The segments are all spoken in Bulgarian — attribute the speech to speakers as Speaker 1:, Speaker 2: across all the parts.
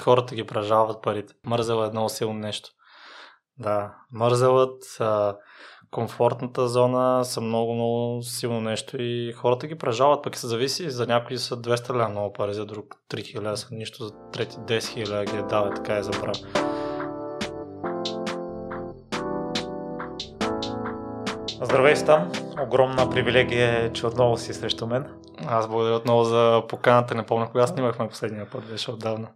Speaker 1: хората ги прежават парите. Мързел е много силно нещо. Да, мързелът, а, комфортната зона са много, много силно нещо и хората ги прежават, пък се зависи, за някои са 200 ля много пари, за друг 3000 са нищо, за трети 10 000 ги е дава, така е забрал.
Speaker 2: Здравей, Стан! Огромна привилегия е, че отново си срещу мен.
Speaker 1: Аз благодаря отново за поканата. Не помня кога снимахме последния път, беше отдавна.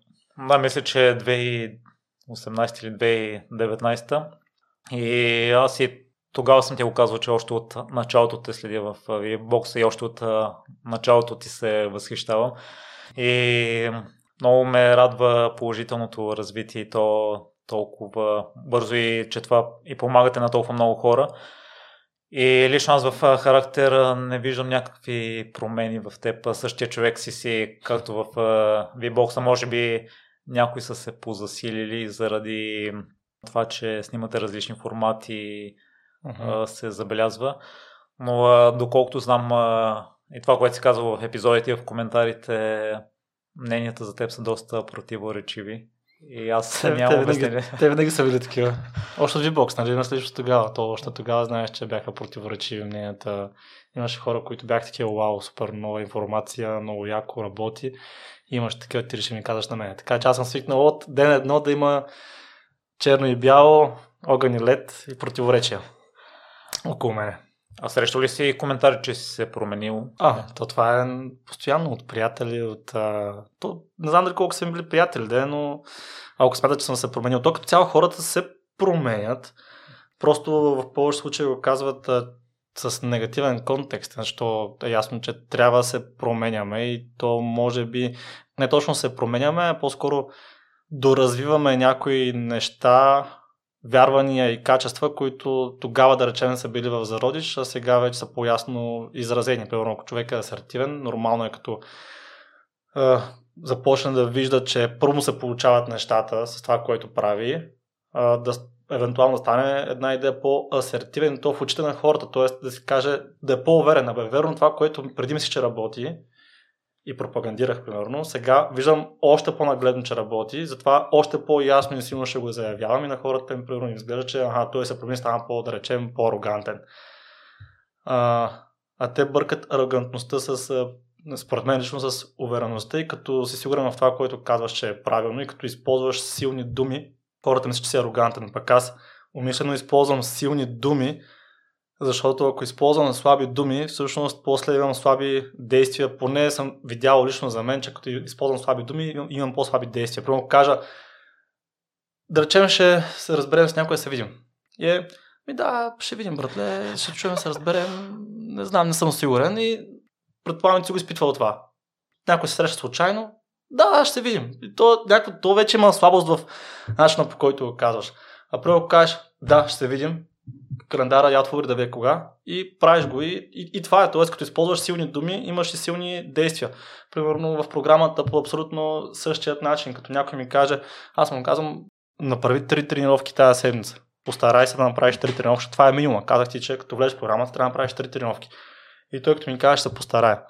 Speaker 2: Да, мисля, че е 2018 или 2019. И аз и тогава съм ти го казвал, че още от началото те следя в бокса и още от началото ти се възхищавам. И много ме радва положителното развитие и то толкова бързо и че това и помагате на толкова много хора. И лично аз в характер не виждам някакви промени в теб. Същия човек си си, както в V-бокса, може би някои са се позасилили заради това, че снимате различни формати, uh-huh. се забелязва. Но доколкото знам и това, което си казва в епизодите и в коментарите, мненията за теб са доста противоречиви. И аз те, нямам
Speaker 1: те, винаги, те винаги са били такива. Още в V-Box, нали, наследващо тогава. То още тогава знаеш, че бяха противоречиви мненията. Имаше хора, които бяха такива, вау, супер нова информация, много яко работи. Имаш такива, ти ще ми казваш на мен. Така че аз съм свикнал от ден едно да има черно и бяло, огън и лед и противоречия около мене.
Speaker 2: А срещу ли си коментари, че си се променил?
Speaker 1: А, то това е постоянно от приятели, от... А... То, не знам дали колко са ми били приятели, да, но ако смятат, че съм се променил, то като цяло хората се променят. Просто в повече случаи го казват с негативен контекст, защото е ясно, че трябва да се променяме и то може би не точно се променяме, а по-скоро доразвиваме някои неща, вярвания и качества, които тогава, да речем, са били в зародиш, а сега вече са по-ясно изразени. Примерно, ако човек е асертивен, нормално е като е, започне да вижда, че първо се получават нещата с това, което прави, е, да евентуално стане една идея по-асертивен, то в очите на хората, т.е. да си каже, да е по-уверен, да е верно това, което преди мисли, че работи, и пропагандирах, примерно, сега виждам още по-нагледно, че работи, затова още по-ясно и силно ще го заявявам и на хората им, примерно, изглежда, че аха, той се промени, стана по, да речем, по-арогантен. А, а те бъркат арогантността с, според мен лично с увереността и като си сигурен в това, което казваш, че е правилно и като използваш силни думи, хората мислят, че си арогантен. Пък аз умишлено използвам силни думи, защото ако използвам слаби думи, всъщност после имам слаби действия. Поне съм видял лично за мен, че като използвам слаби думи, имам по-слаби действия. Примерно кажа, да речем, ще се разберем с някой се видим. И е, ми да, ще видим, братле, ще чуем, се разберем. Не знам, не съм сигурен и предполагам, че си го изпитвал това. Някой се среща случайно, да, ще видим. И то, някакво, то вече има слабост в начина по който го казваш. А първо кажеш, да, ще се видим, календара я отвори да вие кога и правиш го и, и, и това е. Тоест, като използваш силни думи, имаш и силни действия. Примерно в програмата по абсолютно същият начин, като някой ми каже, аз му казвам, направи три тренировки тази седмица. Постарай се да направиш три тренировки. Това е минимум. Казах ти, че като влезеш в програмата, трябва да направиш три тренировки. И той като ми каже, ще се постарая.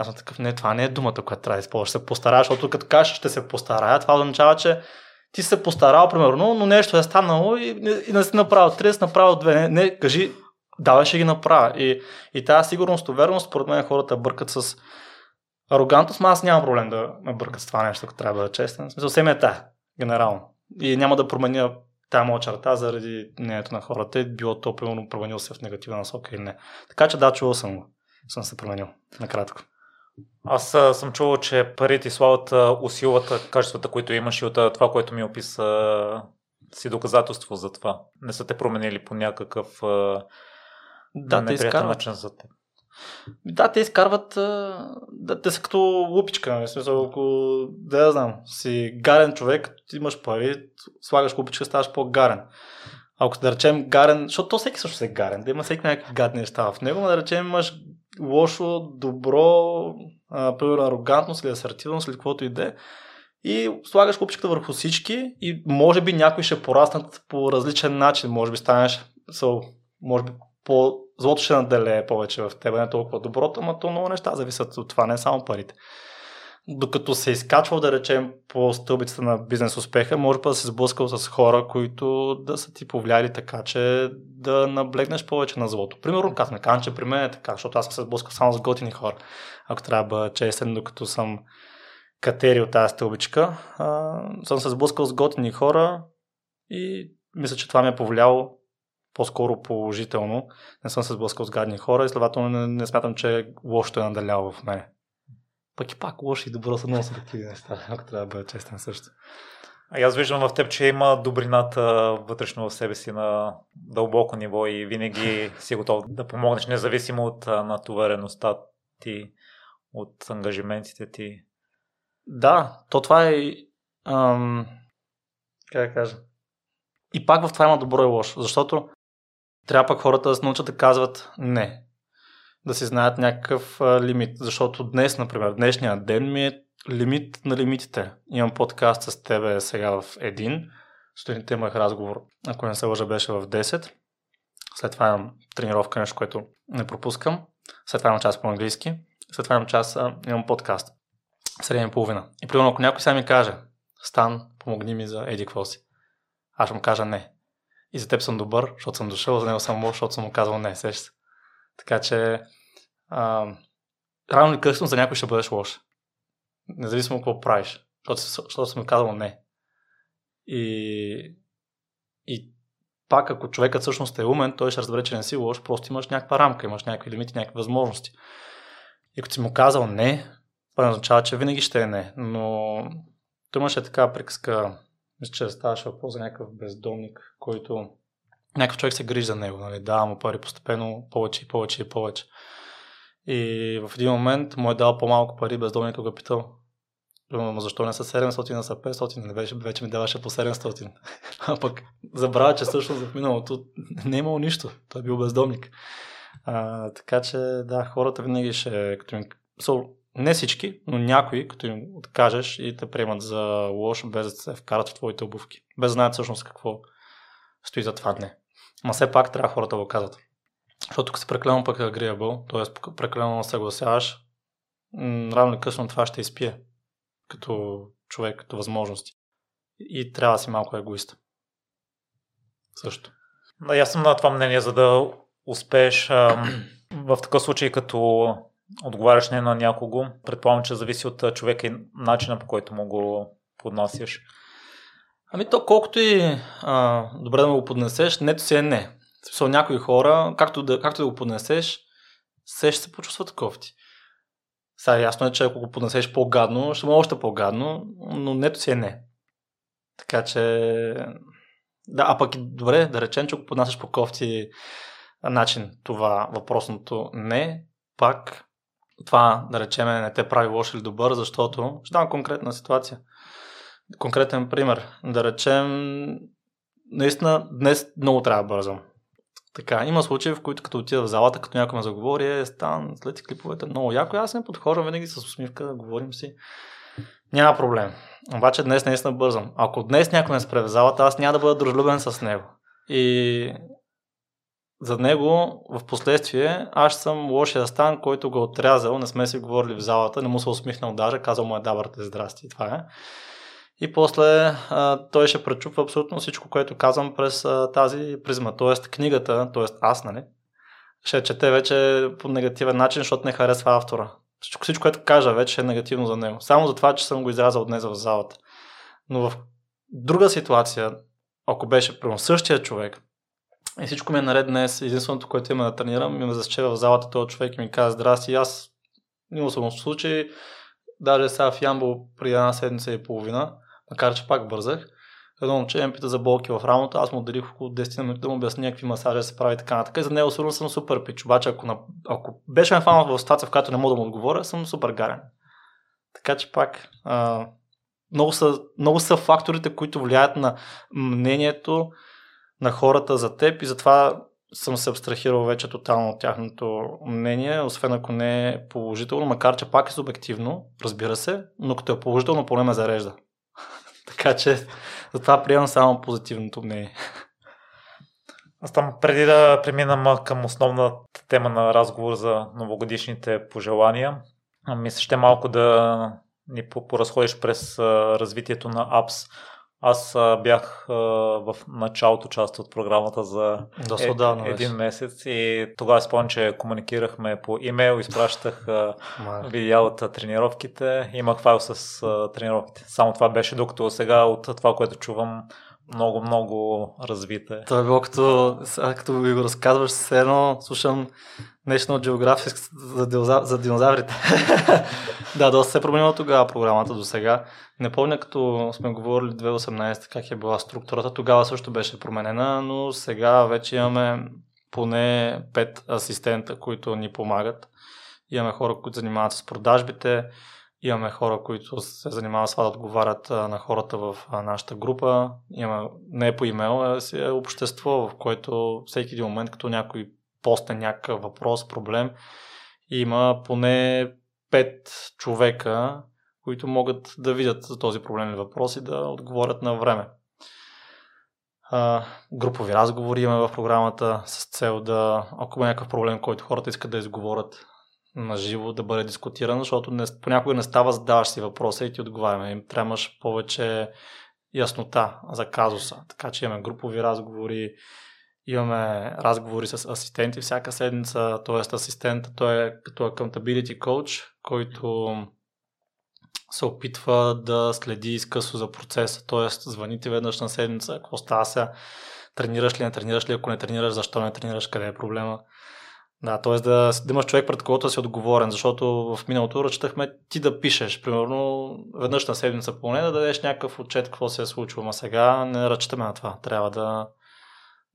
Speaker 1: Аз съм такъв, не, това не е думата, която трябва да използваш. Се постарая, защото като кажеш, ще се постарая, това означава, че ти се постарал, примерно, но нещо е станало и, и не си направил три, си направил две. Не, не кажи, давай ще ги направя. И, и тази сигурност, увереност, според мен хората бъркат с арогантност, но аз нямам проблем да ме бъркат с това нещо, ако трябва да бъда честен. В смисъл, съвсем е тая, генерално. И няма да променя тази моя черта заради мнението на хората, било то примерно променил се в негативна насока или не. Така че да, чувал съм го. Съм се променил, накратко.
Speaker 2: Аз съм чувал, че парите и славата усилват качествата, които имаш и от това, което ми описа си доказателство за това. Не са те променили по някакъв да, те изкарват. начин за теб.
Speaker 1: Да, те изкарват, да, те са като лупичка, в смисъл, ако, да я знам, си гарен човек, ти имаш пари, слагаш лупичка, ставаш по-гарен. Ако да речем гарен, защото то всеки също е гарен, да има всеки някакви гадни неща в него, но да речем имаш лошо, добро, примерно арогантност или асертивност или каквото и да е. И слагаш купчиката върху всички и може би някои ще пораснат по различен начин. Може би станеш, so, може би по злото ще наделее повече в теб, не толкова доброто, но то много неща зависят от това, не само парите. Докато се изкачвал, да речем, по стълбицата на бизнес успеха, може да се сблъскал с хора, които да са ти повлияли така, че да наблегнеш повече на злото. Примерно, аз не казвам, че при мен е така, защото аз съм се сблъскал само с готини хора. Ако трябва честен, докато съм катерил тази стълбичка, а, съм се сблъскал с готини хора и мисля, че това ми е повлияло по-скоро положително. Не съм се сблъскал с гадни хора и следователно не, не смятам, че лошото е надаляло в мен. Пък и пак лошо и добро са много такива неща, ако трябва да бъда честен също.
Speaker 2: А аз виждам в теб, че има добрината вътрешно в себе си на дълбоко ниво и винаги си готов да помогнеш, независимо от натовареността ти, от ангажиментите ти.
Speaker 1: Да, то това е... Ам, как да кажа? И пак в това има добро и лошо, защото трябва пък хората да се научат да казват не. Да си знаят някакъв а, лимит. Защото днес, например, днешния ден ми е лимит на лимитите. Имам подкаст с тебе сега в един. Сутринта имах разговор, ако не се лъжа, беше в 10. След това имам тренировка, нещо, което не пропускам. След това имам час по-английски. След това имам час, а, имам подкаст. 7.30. И примерно, ако някой сега ми каже, Стан, помогни ми за еди какво си. Аз му кажа не. И за теб съм добър, защото съм дошъл, за него съм лош, защото съм му казал не, сеща Така че, а, рано или късно за някой ще бъдеш лош. Независимо какво правиш, защото, защото съм казал не. И, и пак, ако човекът всъщност е умен, той ще разбере, че не си лош, просто имаш някаква рамка, имаш някакви лимити, някакви възможности. И като си му казал не, това не означава, че винаги ще е не. Но той имаше така приказка, мисля, че ставаше въпрос за някакъв бездомник, който някакъв човек се грижи за него, нали, дава му пари постепенно, повече и повече и повече. И в един момент му е дал по-малко пари, бездомник го е питал, но защо не са 700, а са 500, не беше, вече ми даваше по 700. А пък забравя, че всъщност в миналото не е имало нищо. Той е бил бездомник. А, така че, да, хората винаги ще, като им, не всички, но някои, като им откажеш и те приемат за лош, без да се вкарат в твоите обувки. Без знаят всъщност какво стои за това не. Ма все пак трябва хората да го казват. Защото ако си прекалено пък agreeable, т.е. прекалено съгласяваш, рано късно това ще изпие като човек, като възможности. И трябва да си малко егоист. Също.
Speaker 2: Да, аз съм на това мнение, за да успееш в такъв случай, като отговаряш не на някого, предполагам, че зависи от човека и начина по който му го поднасяш.
Speaker 1: Ами то колкото и а, добре да му го поднесеш, нето си е не. Смисъл някои хора, както да, както да го поднесеш, се ще се почувстват кофти. Сега ясно е, че ако го поднесеш по-гадно, ще му е още по-гадно, но нето си е не. Така че... Да, а пък добре, да речем, че го поднасяш по кофти начин това въпросното не, пак това, да речем, не те прави лош или добър, защото ще дам конкретна ситуация. Конкретен пример. Да речем, наистина днес много трябва бързам. Така, има случаи, в които като отида в залата, като някой ме заговори, е стан, след клиповете, много яко. Аз не подхождам винаги с усмивка, да говорим си. Няма проблем. Обаче днес наистина бързам. Ако днес някой ме спре в залата, аз няма да бъда дружелюбен с него. И за него в последствие аз съм лошия стан, който го е отрязал, не сме си говорили в залата, не му се усмихнал даже, казал му е да, брате, здрасти, това е. И после а, той ще пречупва абсолютно всичко, което казвам през а, тази призма. Тоест книгата, т.е. аз, нали, ще чете вече по негативен начин, защото не харесва автора. Всичко, всичко което кажа вече е негативно за него. Само за това, че съм го изрязал днес в залата. Но в друга ситуация, ако беше прямо същия човек, и всичко ми е наред днес, единственото, което има да тренирам, ми ме засече в залата този човек и ми каза здрасти. Аз имал съм случай, даже сега в Ямбо при една седмица и половина, макар че пак бързах. Едно момче ме пита за болки в рамото, аз му отделих около 10 минути да му обясня какви масажи се прави така нататък. И за него сигурно съм супер пич. Обаче ако, на... ако беше ме фанал в ситуация, в която не мога да му отговоря, съм супер гарен. Така че пак а, много, са, много са факторите, които влияят на мнението на хората за теб и затова съм се абстрахирал вече тотално от тяхното мнение, освен ако не е положително, макар че пак е субективно, разбира се, но като е положително, поне ме зарежда. Така че затова приемам само позитивното мнение.
Speaker 2: Аз там преди да преминам към основната тема на разговор за новогодишните пожелания, мисля ще малко да ни поразходиш през развитието на апс. Аз а, бях а, в началото част от програмата за
Speaker 1: е, отдавна,
Speaker 2: един месец и тогава спомням, че комуникирахме по имейл, изпращах видеа от тренировките, имах файл с а, тренировките. Само това беше, докато сега от това, което чувам, много, много развите.
Speaker 1: Това е било като, като ви го разказваш, все едно слушам National Geographic за, за динозаврите. да, доста се е променила тогава програмата до сега. Не помня като сме говорили 2018 как е била структурата, тогава също беше променена, но сега вече имаме поне 5 асистента, които ни помагат. Имаме хора, които занимават с продажбите, Имаме хора, които се занимават с това да отговарят на хората в нашата група. Имаме, не е по имейл, а си е общество, в което всеки един момент, като някой постне някакъв въпрос, проблем, има поне пет човека, които могат да видят този проблем или въпрос и да отговорят на време. групови разговори имаме в програмата с цел да, ако има някакъв проблем, който хората искат да изговорят, на живо да бъде дискутиран, защото не, понякога не става задаваш си въпроса и ти отговаряме. Им трябваш повече яснота за казуса. Така че имаме групови разговори, имаме разговори с асистенти всяка седмица, т.е. асистент, той е като accountability coach, който се опитва да следи изкъсо за процеса, т.е. звъните веднъж на седмица, какво става сега, тренираш ли, не тренираш ли, ако не тренираш, защо не тренираш, къде е проблема. Да, т.е. Да, да имаш човек пред когото си отговорен, защото в миналото разчитахме ти да пишеш, примерно веднъж на седмица поне да дадеш някакъв отчет какво се е случило, а сега не разчитаме на това. Трябва да,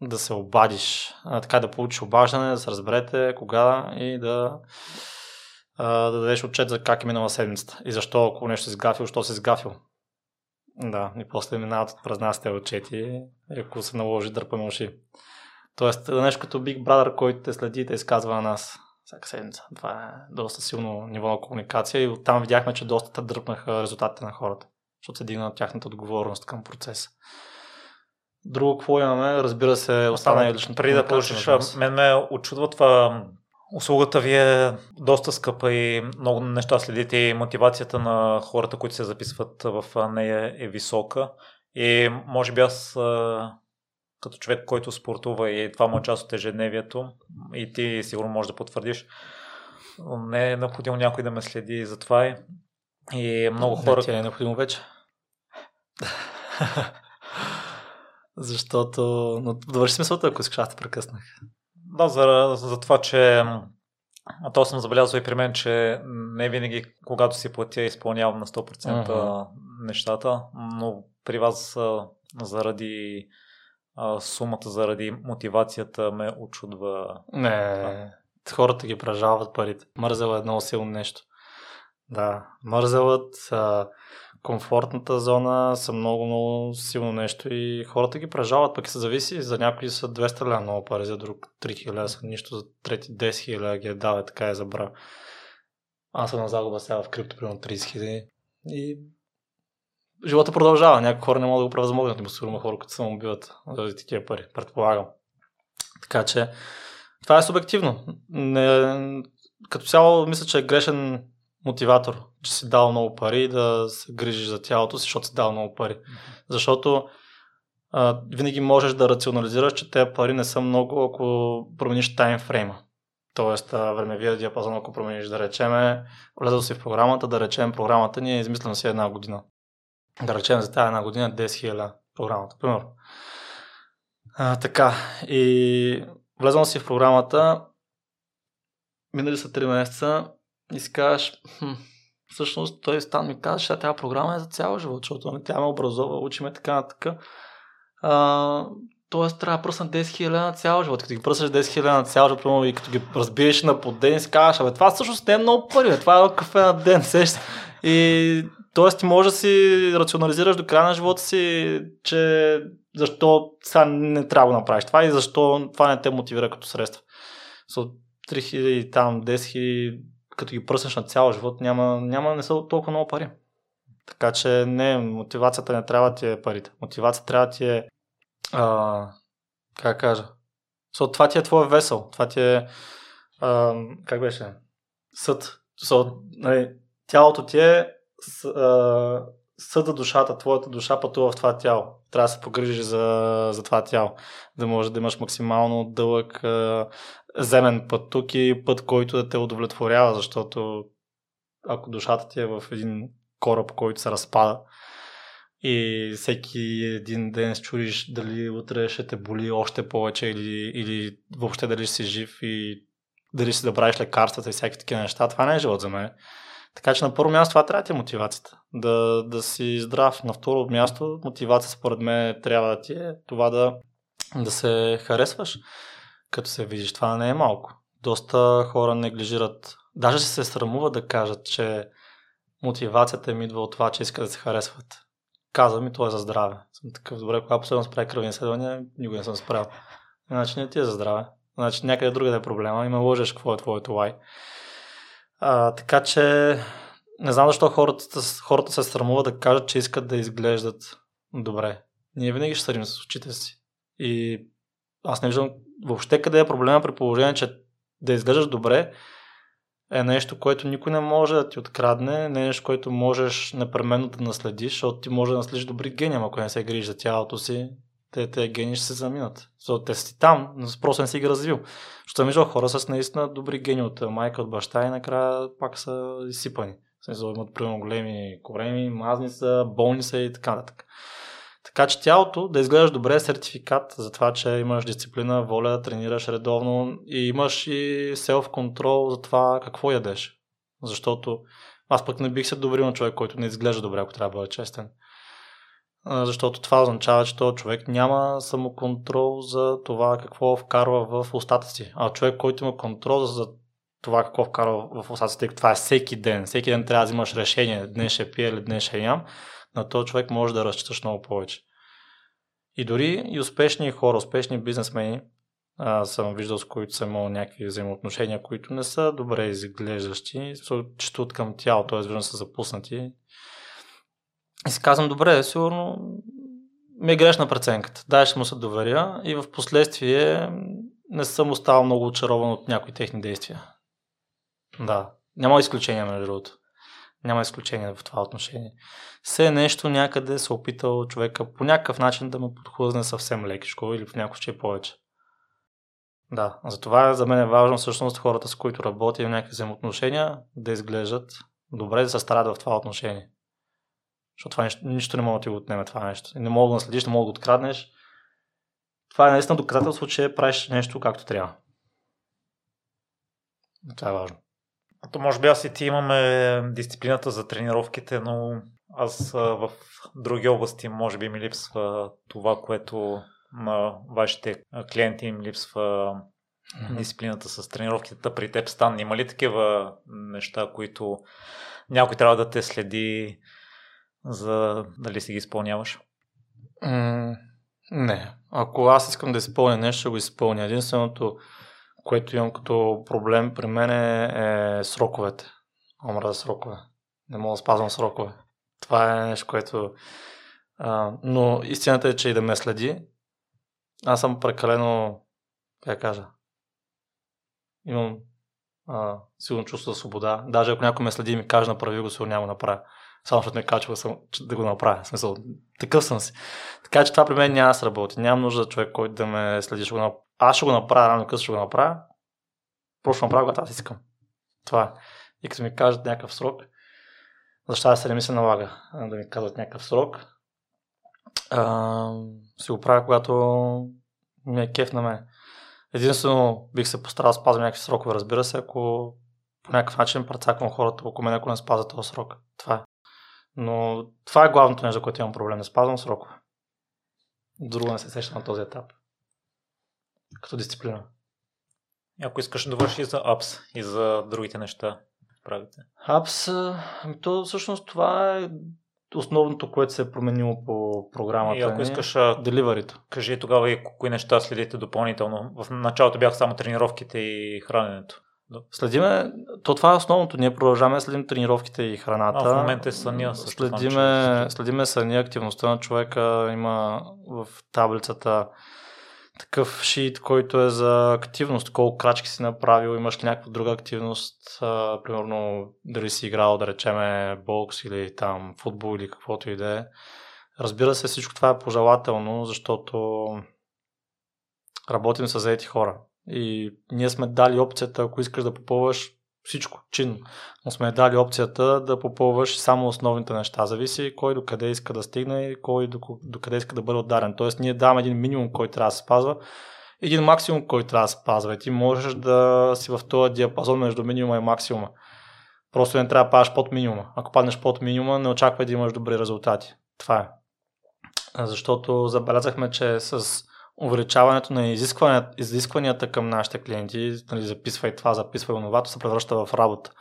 Speaker 1: да се обадиш, а, така да получиш обаждане, да се разберете кога и да, а, да дадеш отчет за как е минала седмицата и защо, ако нещо си сгафил, що си сгафил. Да, и после минават през нас тези отчети ако се наложи дърпаме уши. Тоест, нещо като Big Brother, който те следи и те изказва на нас всяка седмица. Това е доста силно ниво на комуникация и оттам видяхме, че доста дръпнаха резултатите на хората, защото се дигна тяхната отговорност към процеса. Друго, какво имаме? Разбира се, остана и лично.
Speaker 2: Преди да получиш, мен ме очудва това Услугата ви е доста скъпа и много неща следите и мотивацията на хората, които се записват в нея е висока. И може би аз като човек, който спортува и това му е част от ежедневието и ти сигурно можеш да потвърдиш, не е необходимо някой да ме следи за това и много хора...
Speaker 1: Не, ти е необходимо вече. Защото... Но довърши смисълта, ако искаш, аз те прекъснах.
Speaker 2: Да, за, за това, че а то съм забелязал и при мен, че не винаги, когато си платя, изпълнявам на 100% uh-huh. нещата, но при вас заради а, сумата заради мотивацията ме очудва.
Speaker 1: Не, хората ги прежават парите. Мързел е много силно нещо. Да, мързелът, а, комфортната зона са много, много силно нещо и хората ги прежават, пък се зависи, за някои са 200 ля много пари, за друг 3000 са нищо, за трети 10 000 ги е дава, така е забрал. Аз съм на загуба сега в крипто, примерно 30 000 и живота продължава. Някои хора не могат да го превъзмогнат, но сигурно хора, които само убиват заради такива пари, предполагам. Така че това е субективно. Не, като цяло мисля, че е грешен мотиватор, че си дал много пари да се грижиш за тялото си, защото си дал много пари. Защото а, винаги можеш да рационализираш, че тези пари не са много, ако промениш таймфрейма. Тоест, времевия диапазон, ако промениш, да речеме, влезал си в програмата, да речем, програмата ни е измислена си една година да речем за тази една година 10 000 програмата, примерно. А, така, и влезнал си в програмата, минали са 3 месеца и си казваш, хм, всъщност той Стан ми каза, че тази програма е за цял живот, защото не тя ме образова, учиме така на така. Тоест трябва да пръсна 10 000 на цял живот. Като ги пръснеш 10 000 на цял живот, и като ги разбиеш на по ден, си казваш, абе това всъщност не е много пари, бе. това е кафе на ден, сеща. И Тоест ти можеш да си рационализираш до края на живота си, че защо сега не трябва да направиш това и защо това не те мотивира като средство. So, 3000 там 10 000, като ги пръснеш на цял живот, няма, няма не са толкова много пари. Така че не, мотивацията не трябва ти е парите. Мотивацията трябва ти е а, как кажа? So, това ти е твой весел. Това ти е а, как беше? Съд. So, нали, тялото ти е с, а, съда душата, твоята душа пътува в това тяло. Трябва да се погрижиш за, за това тяло, да може да имаш максимално дълъг а, земен път тук и път, който да те удовлетворява, защото ако душата ти е в един кораб, който се разпада и всеки един ден се чудиш дали утре ще те боли още повече или, или въобще дали ще си жив и дали ще да правиш лекарствата и всякакви такива неща, това не е живот за мен. Така че на първо място това трябва да ти е мотивацията. Да, да си здрав. На второ място мотивация според мен трябва да ти е това да, да се харесваш. Като се видиш, това не е малко. Доста хора неглижират. Даже се срамува да кажат, че мотивацията им идва от това, че искат да се харесват. Казва ми, това е за здраве. Съм такъв, добре, когато последно справя кръвни изследвания, никога не съм справил. Значи не ти е за здраве. Значи някъде друга да е проблема и ме лъжеш какво е твоето лай. А, така че не знам защо хората, хората се срамуват да кажат, че искат да изглеждат добре. Ние винаги ще съдим с очите си. И аз не виждам въобще къде е проблема при положение, че да изглеждаш добре е нещо, което никой не може да ти открадне, не е нещо, което можеш непременно да наследиш, защото ти може да наследиш добри гени, ако не се грижиш за тялото си, те, те гени ще се заминат. Защото те си там, но просто не си ги развил. Защото виждал хора с наистина добри гени от майка, от баща и накрая пак са изсипани. Смисъл имат примерно големи кореми, мазни са, болни са и така нататък. Така че тялото да изглеждаш добре е сертификат за това, че имаш дисциплина, воля, тренираш редовно и имаш и селф-контрол за това какво ядеш. Защото аз пък не бих се добрил на човек, който не изглежда добре, ако трябва да бъде честен защото това означава, че този човек няма самоконтрол за това какво вкарва в устата си. А човек, който има контрол за това какво вкарва в устата си, тъй като това е всеки ден, всеки ден трябва да взимаш решение, днес ще пия или днес ще ям, на този човек може да разчиташ много повече. И дори и успешни хора, успешни бизнесмени, а, съм виждал с които съм имал някакви взаимоотношения, които не са добре изглеждащи, чувстват към тяло, т.е. виждам са запуснати и си казвам, добре, сигурно ми е грешна преценката. Дай ще му се доверя и в последствие не съм оставал много очарован от някои техни действия. Да, няма изключение между другото. Няма изключение в това отношение. Все нещо някъде се опитал човека по някакъв начин да му подхлъзне съвсем лекичко или в някакъв че повече. Да, затова за мен е важно всъщност хората, с които работя в някакви взаимоотношения, да изглеждат добре, да се старат в това отношение. Защото това нещо, нищо не може да ти го отнеме това нещо. Не мога да наследиш, не мога да го откраднеш. Това е наистина доказателство, че правиш нещо както трябва. Това е важно.
Speaker 2: То може би аз и ти имаме дисциплината за тренировките, но аз в други области може би ми липсва това, което на вашите клиенти им липсва дисциплината с тренировките. При теб стан има ли такива неща, които някой трябва да те следи, за дали си ги изпълняваш?
Speaker 1: Mm, не. Ако аз искам да изпълня нещо, ще го изпълня. Единственото, което имам като проблем при мен е, е сроковете. Омра срокове. Не мога да спазвам срокове. Това е нещо, което... А, но истината е, че и да ме следи, аз съм прекалено, как кажа, имам а, силно чувство за свобода. Даже ако някой ме следи и ми каже направи го, сигурно няма да направя. Само защото не качва съм, да го направя. В смисъл, такъв съм си. Така че това при мен няма да сработи. Нямам нужда за човек, който да ме следи. Ще го направя. Аз ще го направя, рано късно ще го направя. Просто ще направя, когато аз искам. Това е. И като ми кажат някакъв срок, защо да се не ми се налага да ми казват някакъв срок, а, си го правя, когато ми е кеф на мен. Единствено бих се постарал да спазвам някакви срокове, разбира се, ако по някакъв начин прецаквам хората около мен, ако не спазват този срок. Това е. Но това е главното нещо, за което имам проблем. Не спазвам срокове. Друго не се сеща на този етап. Като дисциплина.
Speaker 2: Ако искаш да довърши и за апс и за другите неща, правите?
Speaker 1: Апс, ами то всъщност това е основното, което се е променило по програмата. И
Speaker 2: ако искаш деливарито. Кажи тогава и кои неща следите допълнително. В началото бяха само тренировките и храненето.
Speaker 1: Следиме, то това е основното. Ние продължаваме следим тренировките и храната.
Speaker 2: А, в момента е съня.
Speaker 1: Следиме, следиме съня, активността на човека. Има в таблицата такъв шит, който е за активност, колко крачки си направил, имаш ли някаква друга активност, а, примерно дали си играл, да речеме, бокс или там футбол или каквото и да е. Разбира се, всичко това е пожелателно, защото работим с заети хора. И ние сме дали опцията, ако искаш да попълваш всичко, чинно. Но сме дали опцията да попълваш само основните неща. Зависи кой до къде иска да стигне и кой до, къде иска да бъде отдарен. Тоест ние даваме един минимум, който трябва да се спазва, един максимум, който трябва да се спазва. И ти можеш да си в този диапазон между минимума и максимума. Просто не трябва да падаш под минимума. Ако паднеш под минимума, не очаквай да имаш добри резултати. Това е. Защото забелязахме, че с увеличаването на изискванията, към нашите клиенти, нали, записвай това, записвай оновато, се превръща в работа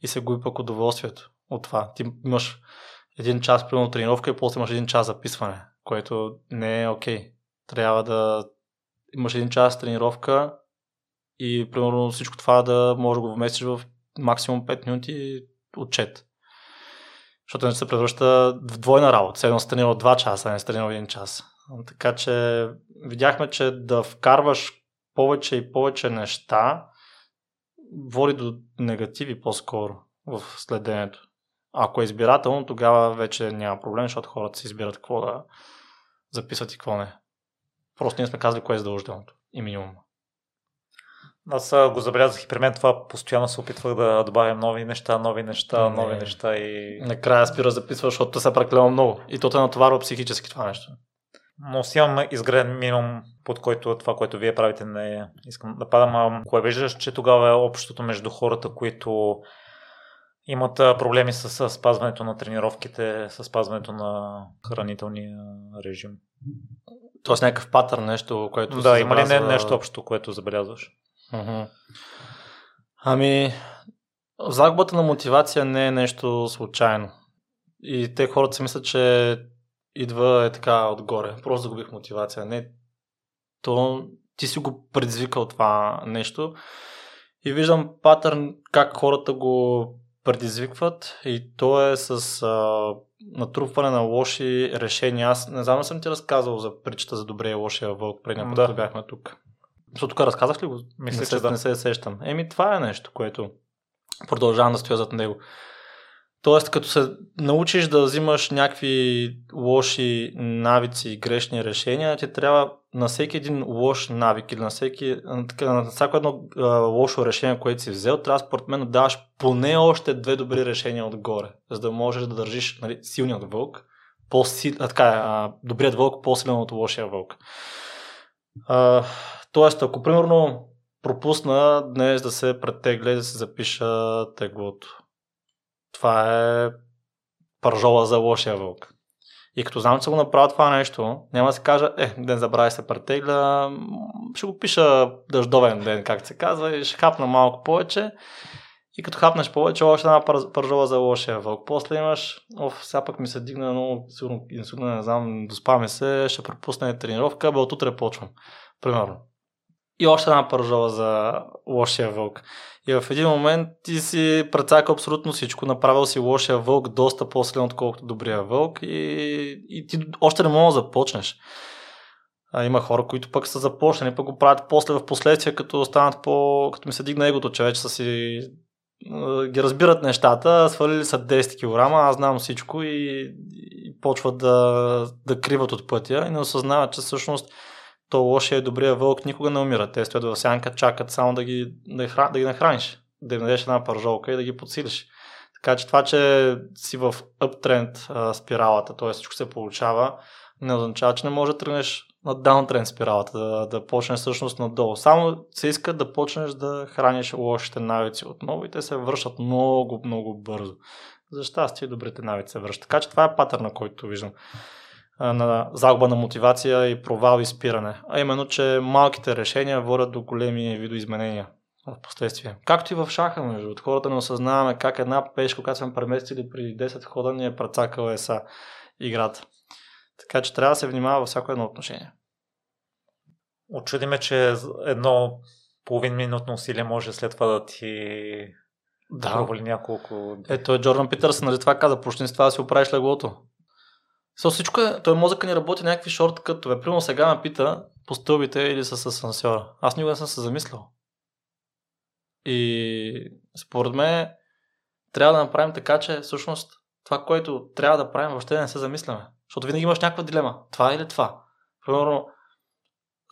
Speaker 1: и се губи пък удоволствието от това. Ти имаш един час примерно тренировка и после имаш един час записване, което не е окей. Okay. Трябва да имаш един час тренировка и примерно всичко това да можеш да го вместиш в максимум 5 минути отчет. Защото не се превръща в двойна работа. Седно се тренира 2 часа, а не се тренира 1 час. Така че видяхме, че да вкарваш повече и повече неща води до негативи по-скоро в следенето. Ако е избирателно, тогава вече няма проблем, защото хората си избират какво да записват и какво не. Просто ние сме казали кое е задължителното и минимум.
Speaker 2: Аз го забелязах и при мен това постоянно се опитвах да добавям нови неща, нови неща, не. нови неща и...
Speaker 1: Накрая спира записваш, защото се прекалено много. И то те натоварва психически това нещо
Speaker 2: но си имам изграден минимум, под който това, което вие правите, не искам да падам. А кое виждаш, че тогава е общото между хората, които имат проблеми с спазването на тренировките, с спазването на хранителния режим?
Speaker 1: Тоест някакъв патър, нещо, което
Speaker 2: Да, има ли не, нещо общо, което забелязваш?
Speaker 1: Uh-huh. Ами, загубата на мотивация не е нещо случайно. И те хората си мислят, че идва е така отгоре. Просто загубих мотивация. Не, то ти си го предизвикал това нещо. И виждам патърн как хората го предизвикват и то е с а, натрупване на лоши решения. Аз не знам, съм ти разказал за причата за добрия и лошия вълк, преди път, да. бяхме тук. Защото тук разказах ли го?
Speaker 2: Мисля,
Speaker 1: не
Speaker 2: се,
Speaker 1: да. не се сещам. Еми, това е нещо, което продължавам да стоя зад него. Тоест, като се научиш да взимаш някакви лоши навици и грешни решения, ти трябва на всеки един лош навик или на, всеки, на всяко едно а, лошо решение, което си взел, трябва според мен да даваш поне още две добри решения отгоре, за да можеш да държиш нали, силният вълк, а, така, а, добрият вълк по-силен от лошия вълк. А, тоест, ако примерно пропусна днес да се претегля и да се запиша теглото това е пържола за лошия вълк. И като знам, че го направя това нещо, няма да се кажа, е, ден забравя се претегля, ще го пиша дъждовен ден, как се казва, и ще хапна малко повече. И като хапнеш повече, още една пържола за лошия вълк. После имаш, оф, сега пък ми се дигна много сигурно инсулина, не знам, доспа ми се, ще пропусна тренировка, бе от утре почвам. Примерно и още една пържола за лошия вълк. И в един момент ти си прецака абсолютно всичко. Направил си лошия вълк доста по-силен, отколкото добрия вълк и, и ти още не можеш да започнеш. А, има хора, които пък са започнали, пък го правят после в последствие, като останат по... като ми се дигна егото, че вече са си ги разбират нещата, свалили са 10 кг, аз знам всичко и, и почват да, да криват от пътя и не осъзнават, че всъщност то лошия и добрия вълк никога не умират. Те стоят в сянка, чакат само да ги, да, да ги нахраниш, да им дадеш една пържолка и да ги подсилиш. Така че това, че си в uptrend спиралата, т.е. всичко се получава, не означава, че не може да тръгнеш на downtrend спиралата, да, да почнеш всъщност надолу. Само се иска да почнеш да храниш лошите навици отново и те се връщат много, много бързо. За щастие добрите навици се връщат. Така че това е патърна, който виждам на загуба на мотивация и провал и спиране. А именно, че малките решения водят до големи видоизменения в последствие. Както и в шаха, между от хората не осъзнаваме как една пешка, която сме преместили преди 10 хода, ни е прецакала еса играта. Така че трябва да се внимава във всяко едно отношение.
Speaker 2: Очуди ме, че едно половин минутно усилие може след това да ти да. провали няколко...
Speaker 1: Ето е Джордан Питърс, нали това каза, почни с това да си оправиш леглото. So, всичко е, той мозъка ни работи някакви шорткътове. Примерно сега ме пита по стълбите или с асансьора. Аз никога не съм се замислял. И според мен трябва да направим така, че всъщност това, което трябва да правим, въобще не се замисляме. Защото винаги имаш някаква дилема. Това или това. Примерно,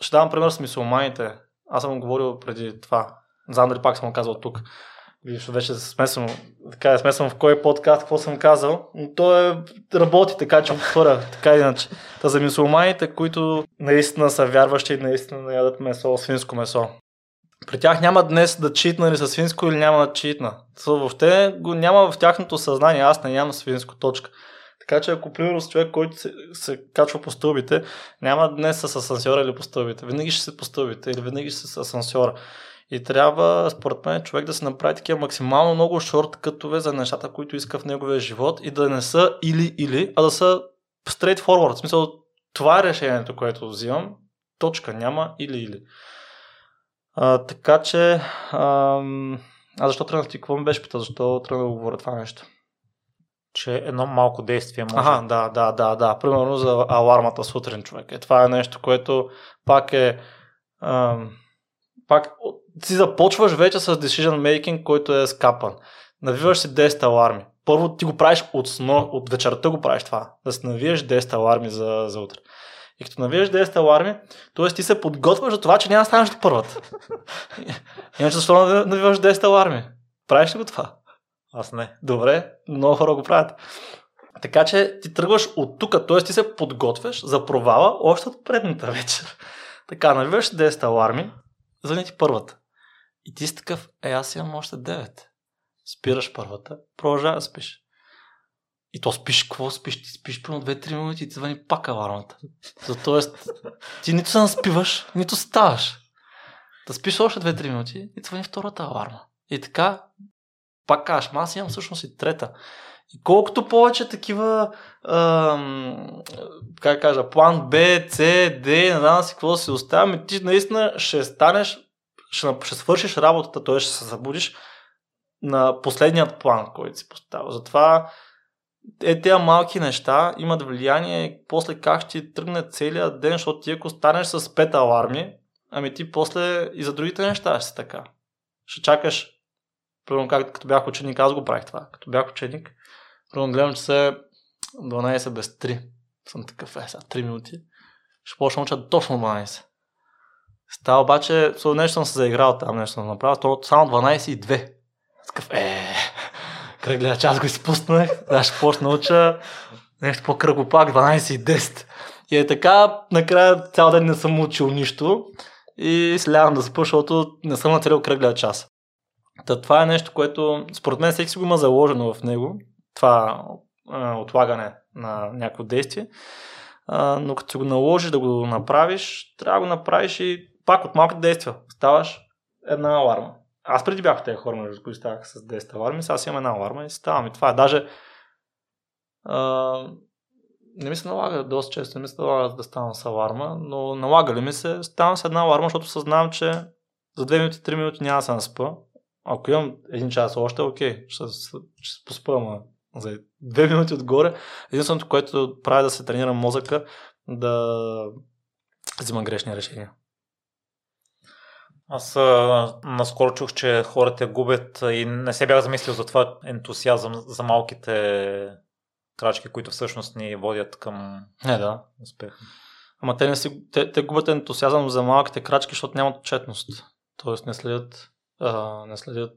Speaker 1: ще давам пример с мисулманите. Аз съм говорил преди това. Не знам дали пак съм го казал тук. Виж, вече смесвам, така е смесвам в кой подкаст, какво съм казал, но то е, работи така, че отворя, така иначе. Та за мусулманите, които наистина са вярващи и наистина не ядат месо, свинско месо. При тях няма днес да читна ли са свинско или няма да читна. Това въобще го няма в тяхното съзнание, аз не ям свинско, точка. Така че ако примерно с човек, който се, се качва по стълбите, няма днес с асансьора или по стълбите. Винаги ще се по стълбите или винаги ще с асансьора. И трябва, според мен, човек да се направи такива максимално много шорткътове за нещата, които иска в неговия живот и да не са или-или, а да са straight forward. В смисъл, това е решението, което взимам. Точка, няма или-или. А, така че, ам... а защо тръгнах ти? Какво ми беше пита? Защо тръгнах да говоря това нещо?
Speaker 2: Че едно малко действие може.
Speaker 1: Ага, да, да, да, да. Примерно за алармата сутрин, човек. Е, това е нещо, което пак е... Ам... Пак ти започваш вече с decision making, който е скапан. Навиваш си 10 аларми. Първо ти го правиш от, сно, от вечерта го правиш това. Да си навиеш 10 аларми за, за утре. И като навиеш 10 аларми, т.е. ти се подготвяш за това, че няма да станеш до първата. Иначе защо навиваш 10 аларми? Правиш ли го това?
Speaker 2: Аз не.
Speaker 1: Добре, много хора го правят. Така че ти тръгваш от тук, т.е. ти се подготвяш за провала още от предната вечер. Така, навиваш 10 аларми, звъни ти първата. И ти си такъв, е, аз имам още 9. Спираш първата, продължава да спиш. И то спиш, какво спиш? Ти спиш примерно 2-3 минути и ти звъни пак алармата. Тоест, ти нито се наспиваш, нито ставаш. Да спиш още 2-3 минути и звъни втората аларма. И така, пак кажеш, аз имам всъщност и трета. И колкото повече такива, ам, как кажа, план Б, С, Д, не знам си какво си оставяме, ти наистина ще станеш, ще, ще свършиш работата, т.е. ще се събудиш на последният план, който си поставя. Затова е, тези малки неща имат влияние после как ще тръгне целият ден, защото ти ако станеш с 5 аларми, ами ти после и за другите неща ще си така. Ще чакаш, примерно как, като бях ученик, аз го правих това. Като бях ученик, примерно гледам, че се 12 без 3. Съм такъв, е, сега 3 минути. Ще почна уча точно 12. Става обаче, нещо съм се заиграл там, нещо съм направил, само 12 и 2. Такъв, е, кръгля час го изпуснах, да ще почна науча нещо по-кръгопак, 12 и 10. И е така, накрая цял ден не съм учил нищо и слядам да спа, защото не съм нацелил кръгля час. Та, това е нещо, което според мен всеки си го има заложено в него, това отлагане на някакво действие, но като го наложиш да го направиш, трябва да го направиш и пак от малките действия. Ставаш една аларма. Аз преди бях тези хора, между които ставах с 10 аларми, сега си имам една аларма и ставам. И това е даже а, не ми се налага доста често, не ми се налага да ставам с аларма, но налага ли ми се, ставам с една аларма, защото съзнавам, че за 2 минути, 3 минути няма да се наспа. Ако имам един час още, окей, ще, ще се поспа, за 2 минути отгоре. Единственото, което прави да се тренира мозъка, да взима грешни решения.
Speaker 2: Аз а, наскоро чух, че хората губят и не се бях замислил за това ентусиазъм за малките крачки, които всъщност ни водят към
Speaker 1: не, да.
Speaker 2: успех.
Speaker 1: Ама те, не си, те, те губят ентусиазъм за малките крачки, защото нямат отчетност. Тоест не следят, а, не следят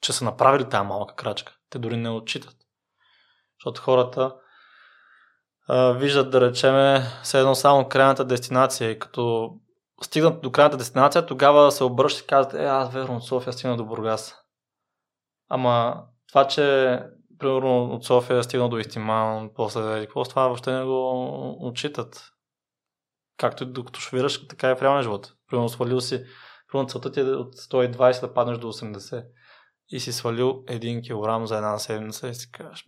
Speaker 1: че са направили тази малка крачка. Те дори не отчитат. Защото хората а, виждат, да речеме, все едно само крайната дестинация и като стигнат до крайната дестинация, тогава се обръщат и казват, е, аз верно от София стигна до Бургас. Ама това, че примерно от София стигна до Ихтиман, после какво, това въобще не го отчитат. Както и докато шофираш, така и в реалния живот. Примерно свалил си, примерно целта ти е от 120 да паднеш до 80 и си свалил 1 кг за една седмица и си кажеш,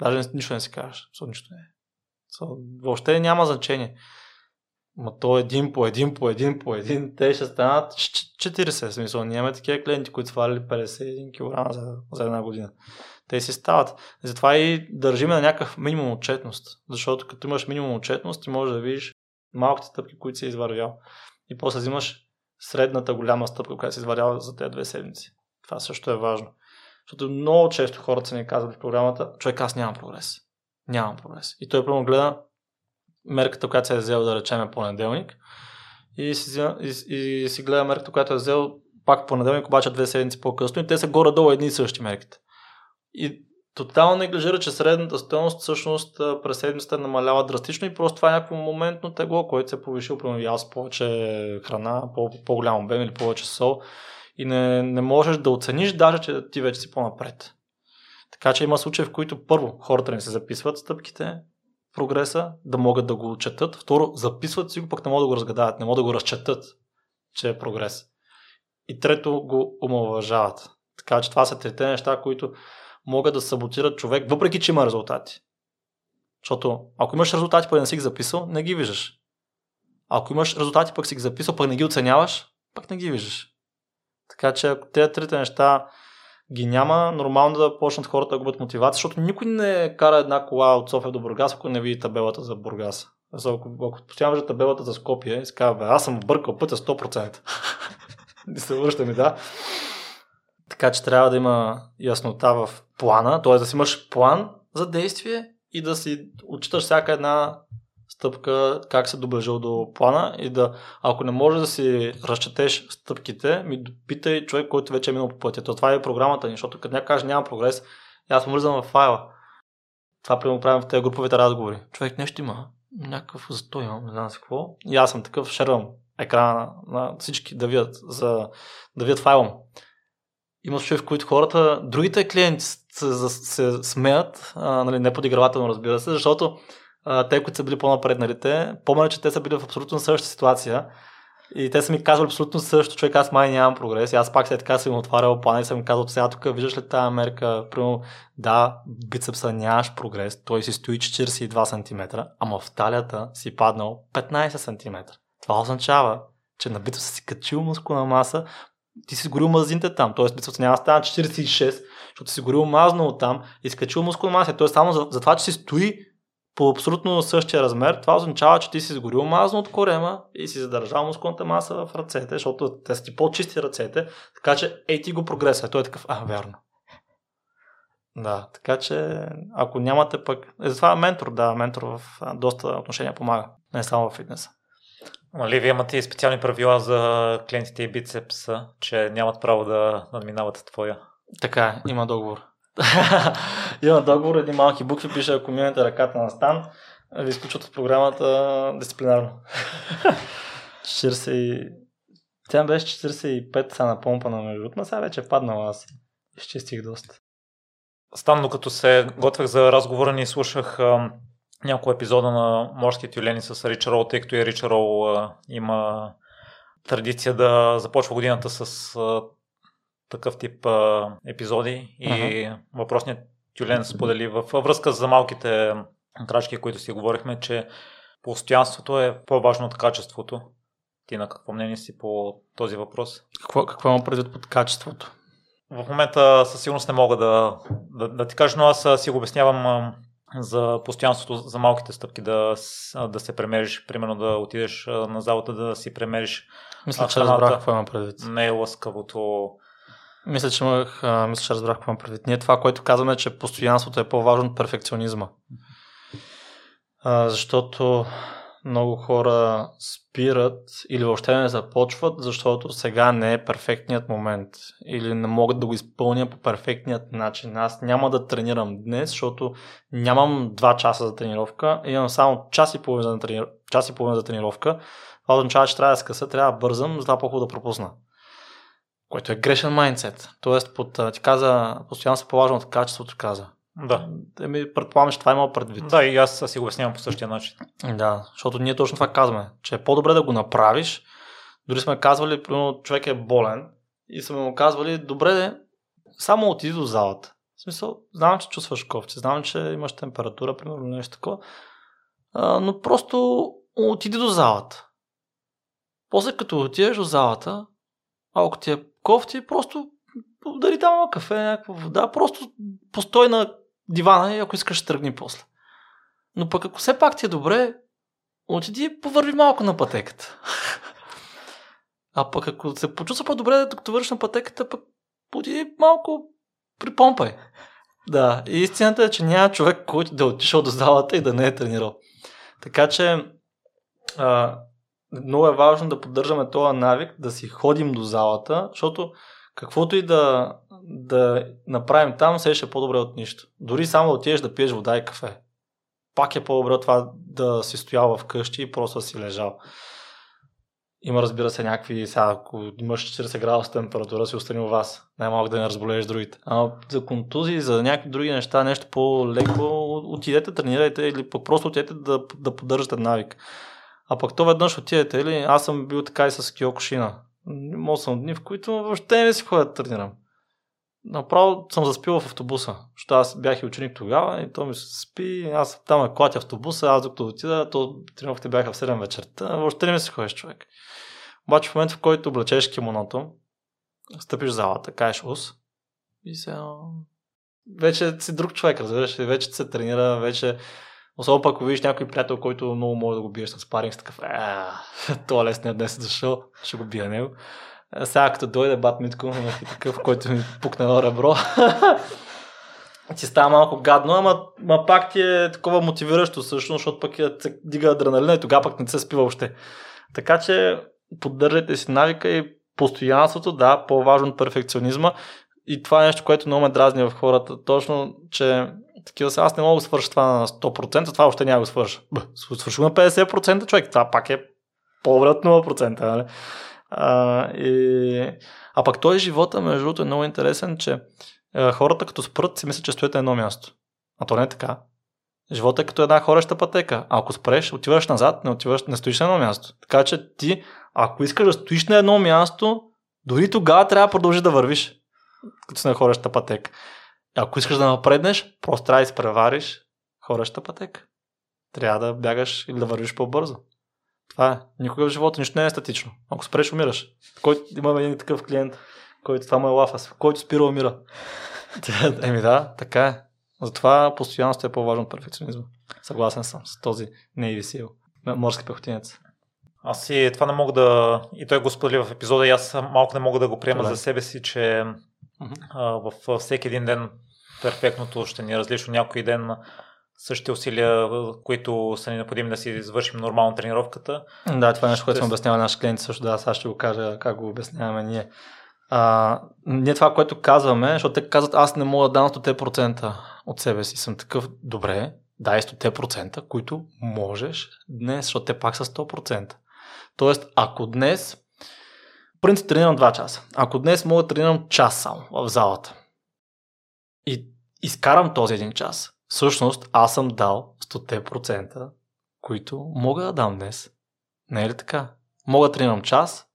Speaker 1: даже нищо не си кажеш, нищо не е. Въобще няма значение. Ма то един по един, по един, по един, те ще станат 40. В смисъл, нямаме такива клиенти, които свалили 51 кг за, за една година. Те си стават. Затова и държиме на някакъв минимум отчетност. Защото като имаш минимум отчетност, ти можеш да видиш малките стъпки, които си извървял. И после взимаш средната голяма стъпка, която си извървял за тези две седмици. Това също е важно. Защото много често хората са ни казват в програмата, човек аз нямам прогрес. Нямам прогрес. И той първо гледа мерката, която се е взел да речеме понеделник и си, и, и си гледа мерката, която е взел пак понеделник, обаче две седмици по-късно и те са горе-долу едни и същи мерките. И тотално неглижира, че средната стоеност всъщност през седмицата намалява драстично и просто това е някакво моментно тегло, което се е повишил, примерно с повече храна, по, по-голям обем или повече сол и не, не можеш да оцениш даже, че ти вече си по-напред. Така че има случаи, в които първо хората не се записват стъпките, прогреса, да могат да го четат. Второ, записват си го, пък не могат да го разгадаят, не могат да го разчетат, че е прогрес. И трето, го омалважават. Така че това са трите неща, които могат да саботират човек, въпреки че има резултати. Защото ако имаш резултати, пък не си ги записал, не ги виждаш. Ако имаш резултати, пък си ги записал, пък не ги оценяваш, пък не ги виждаш. Така че ако тези трите неща ги няма, нормално да почнат хората да губят мотивация, защото никой не кара една кола от София до Бургас, ако не види табелата за Бургас. Ако, ако постоянно табелата за Скопие и казва, аз съм объркал пътя 100%. и се връща ми, да. Така че трябва да има яснота в плана, т.е. да си имаш план за действие и да си отчиташ всяка една стъпка, как се доближил до плана и да, ако не можеш да си разчетеш стъпките, ми питай човек, който вече е минал по пътя. То това е програмата ни, защото като някой каже няма прогрес, аз му в файла. Това прямо правим в тези груповите разговори. Човек нещо има, някакъв застой имам, не знам си какво. И аз съм такъв, шервам екрана на всички да видят, за, да видят файла има случаи, в които хората, другите клиенти се, се смеят, а, нали, не подигравателно разбира се, защото те, които са били по-напредналите, помня, че те са били в абсолютно същата ситуация и те са ми казвали абсолютно също, човек, аз май нямам прогрес. И аз пак след така съм отварял план и съм казал, сега тук виждаш ли тази мерка, примерно, да, бицепса нямаш прогрес, той си стои 42 см, ама в талията си паднал 15 см. Това означава, че на бицепса си качил мускулна маса, ти си сгорил мазините там, т.е. бицепса няма стана 46, защото си горил мазнал там и скачил мускулна маса. Т.е. само за, за това, че си стои по абсолютно същия размер, това означава, че ти си сгорил мазно от корема и си задържал мускулната маса в ръцете, защото те са ти по-чисти ръцете, така че ей ти го прогреса. Той е такъв, а, вярно. Да, така че ако нямате пък... Е, затова ментор, да, ментор в доста отношения помага, не само в фитнеса.
Speaker 2: Нали, вие имате и специални правила за клиентите и бицепса, че нямат право да надминават твоя.
Speaker 1: Така, има договор. има договор, едни малки букви пише, ако минете ръката на стан, ви изключват от програмата дисциплинарно. 40 Тя беше 45 са на помпа на между, но сега вече е паднала аз. Изчистих доста.
Speaker 2: Стан, като се готвех за разговора ни, слушах няколко епизода на Морски тюлени с Рич Рол, тъй като и Рич Рол има традиция да започва годината с такъв тип а, епизоди и uh-huh. въпросният тюлен сподели във връзка за малките крачки, които си говорихме, че постоянството е по-важно от качеството. Ти на какво мнение си по този въпрос?
Speaker 1: Какво, какво имам предвид под качеството?
Speaker 2: В момента със сигурност не мога да, да, да ти кажа, но аз си го обяснявам за постоянството, за малките стъпки да, да се премериш, примерно да отидеш на залата да си премериш
Speaker 1: Мисля, че разбрах какво имам предвид.
Speaker 2: Не е лъскавото.
Speaker 1: Мисля, че, имах, а, мисля, че разбрах какво предвид. Ние това, което казваме, че постоянството е по-важно от перфекционизма. А, защото много хора спират или въобще не започват, защото сега не е перфектният момент или не могат да го изпълня по перфектният начин. Аз няма да тренирам днес, защото нямам 2 часа за тренировка, имам само час и половина за, тренир... час и половина за тренировка. Това означава, че трябва да скъса, трябва да бързам, за това по да пропусна. Което е грешен майндсет. Тоест, под, ти каза, постоянно се по-важно от качеството, каза.
Speaker 2: Да.
Speaker 1: Еми, предполагам, че това има предвид.
Speaker 2: Да, и аз си го обяснявам по същия начин.
Speaker 1: Да, защото ние точно това казваме, че е по-добре да го направиш. Дори сме казвали, примерно, човек е болен и сме му казвали, добре, само отиди до залата. В смисъл, знам, че чувстваш ковче, знам, че имаш температура, примерно нещо такова, а, но просто отиди до залата. После като отидеш до залата, ако ти е кофти, просто дари там кафе, някаква вода, просто постой на дивана и ако искаш тръгни после. Но пък ако все пак ти е добре, отиди и повърви малко на пътеката. А пък ако се почувства по-добре, докато вършиш на пътеката, пък отиди малко припомпай. Да, и истината е, че няма човек, който да е отишъл до залата и да не е тренирал. Така че а, много е важно да поддържаме този навик, да си ходим до залата, защото каквото и да, да направим там, се ще е по-добре от нищо. Дори само да отидеш да пиеш вода и кафе. Пак е по-добре от това да си стоял вкъщи и просто да си лежал. Има, разбира се, някакви, сега, ако имаш 40 градуса температура, си остани у вас. Най-малко да не разболееш другите. А за контузии, за някакви други неща, нещо по-леко, отидете, тренирайте или просто отидете да, да поддържате навик. А пък то веднъж отидете, или аз съм бил така и с Киокушина. 8 дни, в които въобще не си ходя да тренирам. Направо съм заспил в автобуса, защото аз бях и ученик тогава и то ми се спи, аз там е клатя автобуса, аз докато отида, то тренировките бяха в 7 вечерта, въобще не ми се ходиш човек. Обаче в момента, в който облечеш кимоното, стъпиш в залата, кажеш ус и се... Вече си друг човек, разбираш, вече се тренира, вече Особено пък, ако видиш някой приятел, който много може да го биеш с спаринг, с такъв, е, това лесният днес е дошъл, ще го бия него. Сега като дойде бат Митко, такъв, който ми пукна на ребро, ти става малко гадно, ама, ама пак ти е такова мотивиращо също, защото пък е, дига адреналина и тогава пък не се спи въобще. Така че поддържайте си навика и постоянството, да, по-важно от перфекционизма. И това е нещо, което много ме дразни в хората. Точно, че такива са, аз не мога да свърша това на 100%, това въобще няма го свърша. Свърши на 50% човек, това пак е по-добре от 0%. Нали? А, и... а пък той живота, между другото, е много интересен, че а, хората като спрат си мислят, че стоят на едно място. А то не е така. Живота е като една хореща пътека. Ако спреш, отиваш назад, не, отиваш, не стоиш на едно място. Така че ти, ако искаш да стоиш на едно място, дори тогава трябва да продължиш да вървиш, като си на хореща пътека. Ако искаш да напреднеш, просто трябва да изпревариш хореща пътека. Трябва да бягаш или да вървиш по-бързо. Това е. Никога в живота нищо не е статично. Ако спреш, умираш. Който имаме един такъв клиент, който това му е лафас, който спира, умира. Еми да, така е. Затова постоянството е по-важно от перфекционизма. Съгласен съм с този Navy SEAL, морски пехотинец.
Speaker 2: Аз и това не мога да... И той го сподели в епизода и аз малко не мога да го приема за себе си, че Uh-huh. във всеки един ден перфектното ще ни е различно. Някой ден същите усилия, които са ни необходими да си извършим нормално тренировката.
Speaker 1: Да, това е нещо, което сме обяснява наши клиенти също. Да, сега ще го кажа как го обясняваме ние. А, ние това, което казваме, защото те казват, аз не мога да дам 100% от себе си. Съм такъв, добре, дай 100%, които можеш днес, защото те пак са 100%. Тоест, ако днес принцип тренирам 2 часа. Ако днес мога да тренирам час само в залата и изкарам този един час, всъщност аз съм дал 100%, които мога да дам днес. Не е ли така? Мога да тренирам час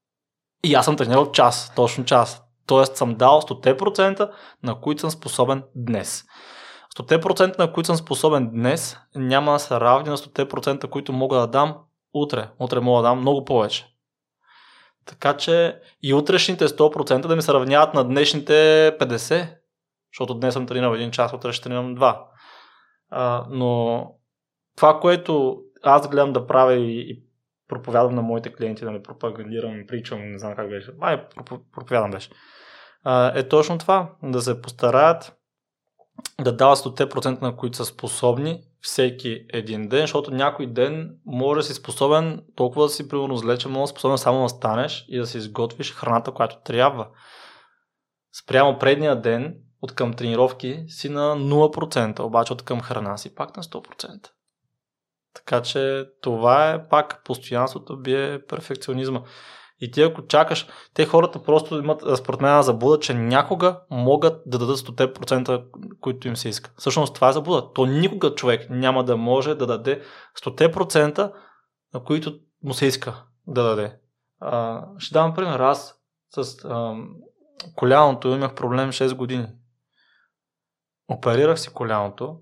Speaker 1: и аз съм тренирал час, точно час. Тоест съм дал 100% на които съм способен днес. 100% на които съм способен днес няма да са равни на 100% които мога да дам утре. Утре мога да дам много повече. Така че и утрешните 100% да ми се равняват на днешните 50%, защото днес съм тренирал един час, утре ще тренирам два. А, но това, което аз гледам да правя и, и проповядвам на моите клиенти, да нали, пропагандирам, причам, не знам как беше, май проповядвам беше, а, е точно това, да се постараят да дават 100% на които са способни всеки един ден, защото някой ден може да си способен толкова да си примерно зле, че може да способен само да станеш и да си изготвиш храната, която трябва. Спрямо предния ден, от към тренировки си на 0%, обаче от към храна си пак на 100%. Така че това е пак постоянството бие перфекционизма. И ти ако чакаш, те хората просто имат според мен заблуда, че някога могат да дадат 100%, които им се иска. Всъщност това е заблуда. То никога човек няма да може да даде 100%, на които му се иска да даде. А, ще дам пример. Аз с а, коляното имах проблем 6 години. Оперирах си коляното,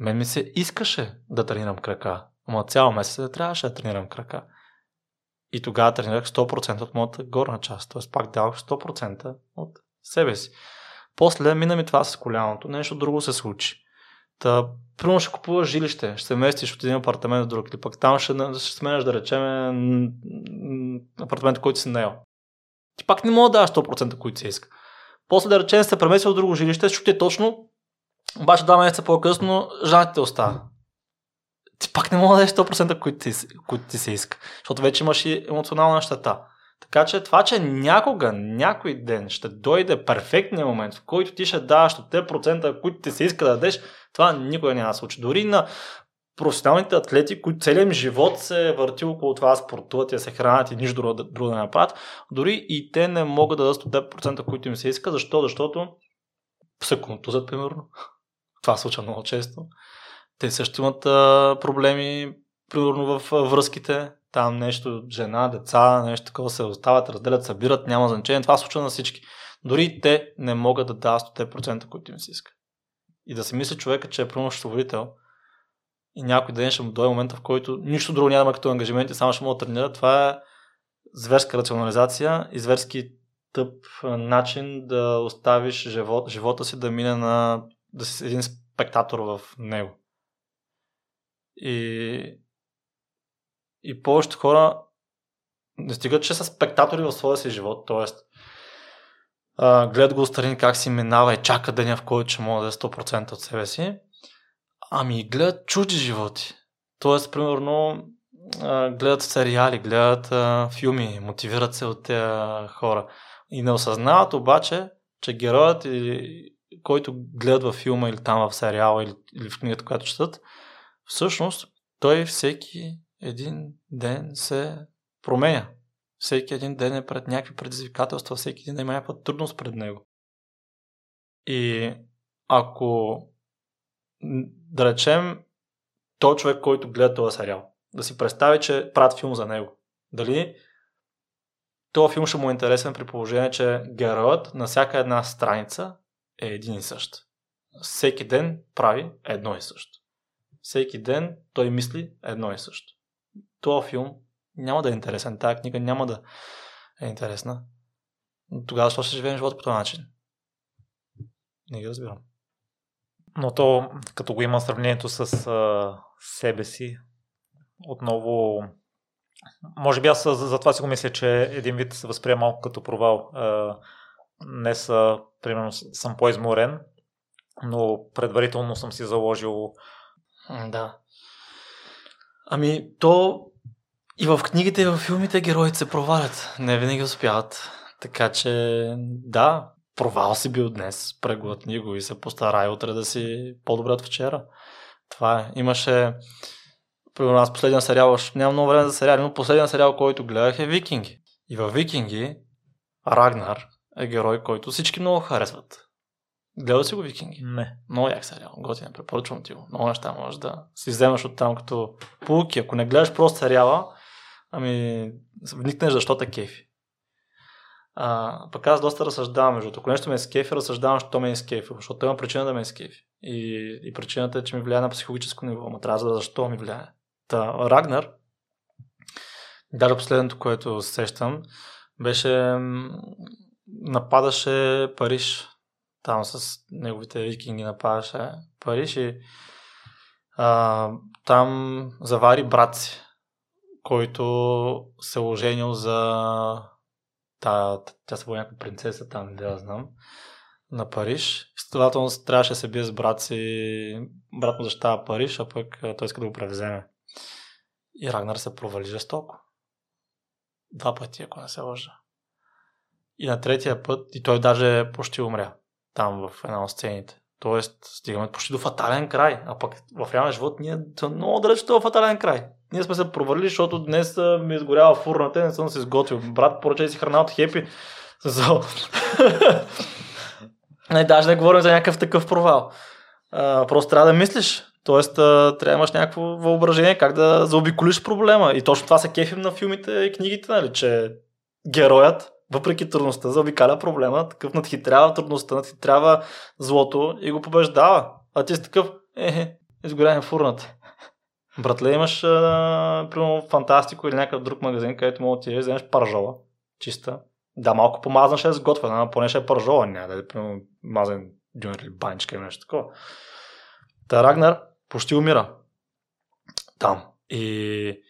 Speaker 1: мен ми се искаше да тренирам крака. Ама цял месец трябваше да тренирам крака. И тогава тренирах 100% от моята горна част. Т.е. пак давах 100% от себе си. После мина ми това с коляното, нещо друго се случи. Та, примерно ще купуваш жилище, ще се местиш от един апартамент в друг, или пък там ще, ще сменяш, да речем, апартамент, който си наел. Ти пак не мога да даш 100%, които си иска. После да речем се преместил в друго жилище, ще ти точно, обаче два месеца по-късно, жена ти остава. Ти пак не мога да дадеш 100%, които ти, които ти се иска, защото вече имаш и емоционална щета. Така че това, че някога, някой ден ще дойде перфектният момент, в който ти ще даваш от те процента, които ти се иска да дадеш, това никога няма да случи. Дори на професионалните атлети, които целият живот се върти около това спортуват и се хранят и нищо друго, друго да направят, дори и те не могат да дадат 100%, които им се иска. Защо? Защото се контузят, примерно. Това случва много често. Те също имат а, проблеми, примерно в връзките, там нещо, жена, деца, нещо такова се остават, разделят, събират, няма значение. Това случва на всички. Дори те не могат да дават 100%, които им се иска. И да се мисли човека, че е примерно и някой ден ще му дойде момента, в който нищо друго няма като ангажименти, само ще мога да тренира. Това е зверска рационализация и зверски тъп начин да оставиш живот, живота си да мине на да си един спектатор в него. И и повечето хора не стигат, че са спектатори в своя си живот, т.е. гледат го отстрани как си минава и чака деня, в който ще мога да е 100% от себе си, ами гледат чужди животи. Тоест, примерно, гледат сериали, гледат а, филми, мотивират се от тези хора. И не осъзнават обаче, че героят, или, който гледат във филма или там в сериала или, или в книгата, която четат, всъщност той всеки един ден се променя. Всеки един ден е пред някакви предизвикателства, всеки един има някаква трудност пред него. И ако, да речем, той човек, който гледа този сериал, да си представи, че правят филм за него. Дали този филм ще му е интересен при положение, че героят на всяка една страница е един и същ. Всеки ден прави едно и също. Всеки ден той мисли едно и също този филм няма да е интересен, тази книга няма да е интересна. Тогава защо ще живеем живота по този начин? Не ги разбирам.
Speaker 2: Но то, като го има сравнението с а, себе си, отново може би аз за, това си го мисля, че един вид се възприема малко като провал. Днес, примерно, съм по-изморен, но предварително съм си заложил.
Speaker 1: Да. Ами, то и в книгите, и в филмите героите се провалят. Не винаги успяват. Така че, да, провал си бил днес, преглътни го и се постарай утре да си по-добре от вчера. Това е. Имаше, примерно аз последния сериал, нямам много време за сериали, но последния сериал, който гледах е Викинги. И във Викинги Рагнар е герой, който всички много харесват. Гледал си го Викинги?
Speaker 2: Не.
Speaker 1: Много як сериал. Готин, препоръчвам ти го. Много неща можеш да си вземаш от там като полуки. Ако не гледаш просто сериала, ами вникнеш защо те кефи. А, пък аз доста разсъждавам, между ако нещо ме е скефи, разсъждавам, защо ме е скефи, защото има причина да ме е скефи. И, и причината е, че ми влияе на психологическо ниво, ма трябва да защо ми влияе. Та, Рагнар, даже последното, което сещам, беше нападаше Париж. Там с неговите викинги нападаше Париж и а, там завари брат си който се оженил за та, тя се някаква принцеса там, да знам, на Париж. Следователно трябваше да се бие с брат си, брат му защитава Париж, а пък той иска да го превземе. И Рагнар се провали жестоко. Два пъти, ако не се лъжа. И на третия път, и той даже почти умря там в една от сцените. Тоест, стигаме почти до фатален край. А пък в реалния живот ние сме много далеч от фатален край. Ние сме се провалили, защото днес ми е изгорява фурната и не съм се изготвил. Брат, поръчай си храна от хепи. не, даже не говорим за някакъв такъв провал. А, просто трябва да мислиш. Тоест, трябва да имаш някакво въображение как да заобиколиш проблема. И точно това се кефим на филмите и книгите, нали, че героят въпреки трудността, заобикаля проблема, такъв надхитрява трудността, надхитрява злото и го побеждава. А ти си такъв, е, изгоряем фурната. Братле, имаш, а, примерно, Фантастико или някакъв друг магазин, където мога да ти вземеш паржола, чиста. Да, малко помазан ще е сготвена, но поне ще е паржола, няма да е, примерно, мазен дюнер или баничка или нещо такова. Та Рагнар почти умира. Там. И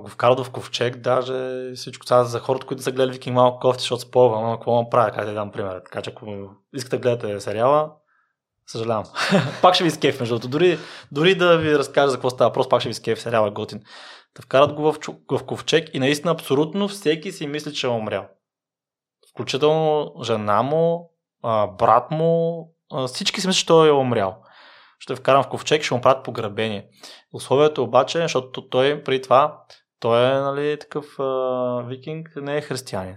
Speaker 1: го вкарат в ковчег, даже всичко това за хората, които са гледали Викинг малко кофти, защото спълвам, но какво му правя, как да дам пример. Така че ако искате да гледате сериала, съжалявам. пак ще ви скеф, между другото. Дори, дори да ви разкажа за какво става, просто пак ще ви скеф, сериала готин. Да вкарат го в, в ковчег и наистина абсолютно всеки си мисли, че е умрял. Включително жена му, брат му, всички си мислят, че той е умрял ще вкарам в ковчег, ще му правят погребение. Условието обаче, защото той при това, той е нали, такъв а, викинг, не е християнин.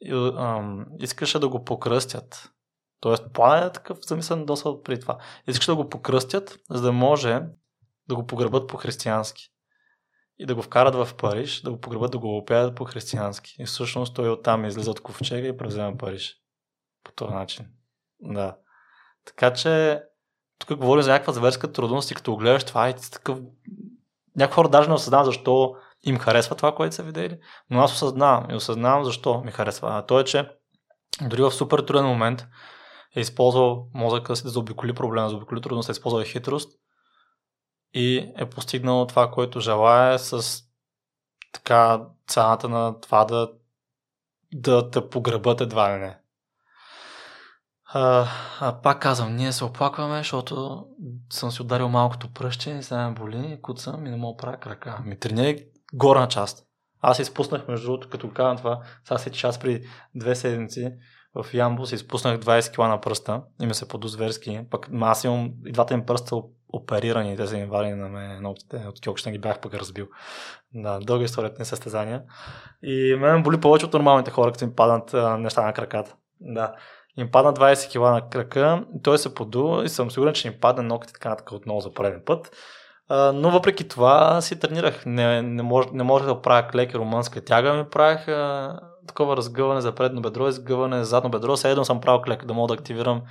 Speaker 1: И, а, искаше да го покръстят. Тоест, план е такъв замислен доста при това. Искаше да го покръстят, за да може да го погребат по-християнски. И да го вкарат в Париж, да го погребат, да го опеят по-християнски. И всъщност той оттам излиза от ковчега и превзема Париж. По този начин. Да. Така че тук говорим за някаква зверска трудност и като гледаш това и такъв... Някои хора даже не осъзнават защо им харесва това, което са видели, но аз осъзнавам и осъзнавам защо ми харесва. А то е, че дори в супер труден момент е използвал мозъка си да заобиколи проблема, заобиколи трудност, е използвал хитрост и е постигнал това, което желая с така цената на това да, да те погребат едва ли не. А, а пак казвам, ние се оплакваме, защото съм си ударил малкото пръще и сега ме боли, куцам и не мога да правя крака. Ми тренирай горна част. Аз изпуснах, между другото, като казвам това, сега се час при две седмици в Ямбо се изпуснах 20 кг на пръста и ми се поду зверски. Пък аз имам и двата им пръста оперирани, те са им на мен ногтите, от кьокчета ги бях пък разбил. На дълга история на състезания. И мен боли повече от нормалните хора, като им паднат а, неща на краката. Да им падна 20 кг на крака, той се подува и съм сигурен, че им падне ногти така така отново за пореден път. А, но въпреки това си тренирах. Не, не, мож, не можех да правя клек и румънска тяга, ми правих а, такова разгъване за предно бедро и сгъване за задно бедро. Седно съм правил клек, да мога да активирам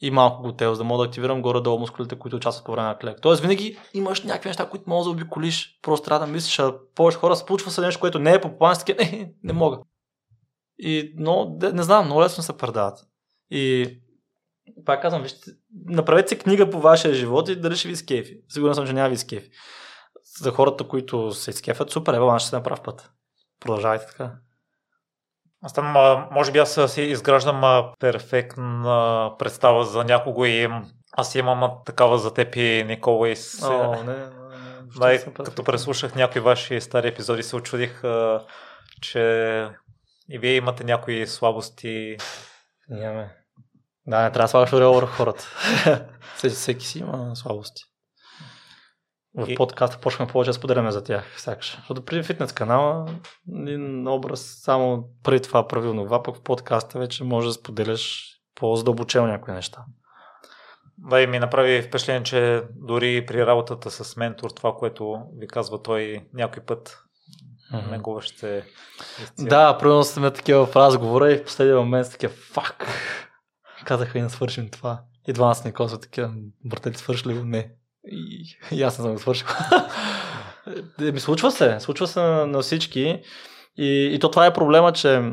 Speaker 1: и малко готел, да мога да активирам горе-долу мускулите, които участват по време на клек. Тоест винаги имаш някакви неща, които може да обиколиш. Просто трябва да мислиш, а повече хора случва се нещо, което не е по план, не, не мога. И, но, не знам, много лесно се предават. И пак казвам, вижте, направете си книга по вашия живот и дали ще ви скефи. Сигурен съм, че няма ви скефи. За хората, които се скефят, супер, ева, ще се направи път. Продължавайте така.
Speaker 2: Аз там, може би аз си изграждам перфектна представа за някого и аз имам такава за теб и Никола и
Speaker 1: се... О, не, не, не,
Speaker 2: Дай, като преслушах някои ваши стари епизоди, се очудих, че и вие имате някои слабости.
Speaker 1: Нямаме. Да, не трябва да слагаш ореол върху хората. Всеки си има слабости. В и... подкаста почваме повече да споделяме за тях, сякаш. Защото при фитнес канала един образ само преди това правилно това, пък в подкаста вече може да споделяш по-задълбочено някои неща.
Speaker 2: Да, и ми направи впечатление, че дори при работата с ментор, това, което ви казва той някой път, mm-hmm. него ще
Speaker 1: Да, примерно сме такива в разговора и в последния момент такива, фак, казаха и да свършим това. И два нас не казва такива, братели, свърши ли го? Не. И, и аз не съм го свършил. Е, ми случва се, случва се на, на всички. И, и то това е проблема, че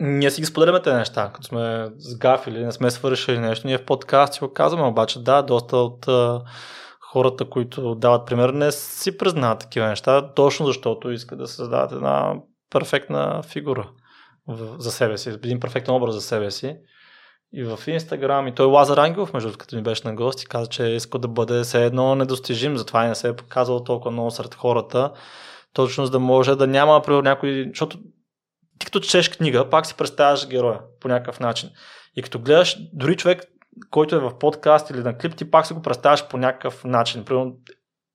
Speaker 1: ние си ги споделяме тези неща, като сме сгафили, не сме свършили нещо. Ние в подкаст го казваме, обаче да, доста от а, хората, които дават пример, не си признават такива неща, точно защото искат да създадат една перфектна фигура за себе си, един перфектен образ за себе си и в Инстаграм. И той Лазар Ангелов, между като ми беше на гости, каза, че иска да бъде все едно недостижим, затова и не се е показал толкова много сред хората. Точно за да може да няма, при някой, защото ти като чеш книга, пак си представяш героя по някакъв начин. И като гледаш, дори човек, който е в подкаст или на клип, ти пак си го представяш по някакъв начин. Примерно,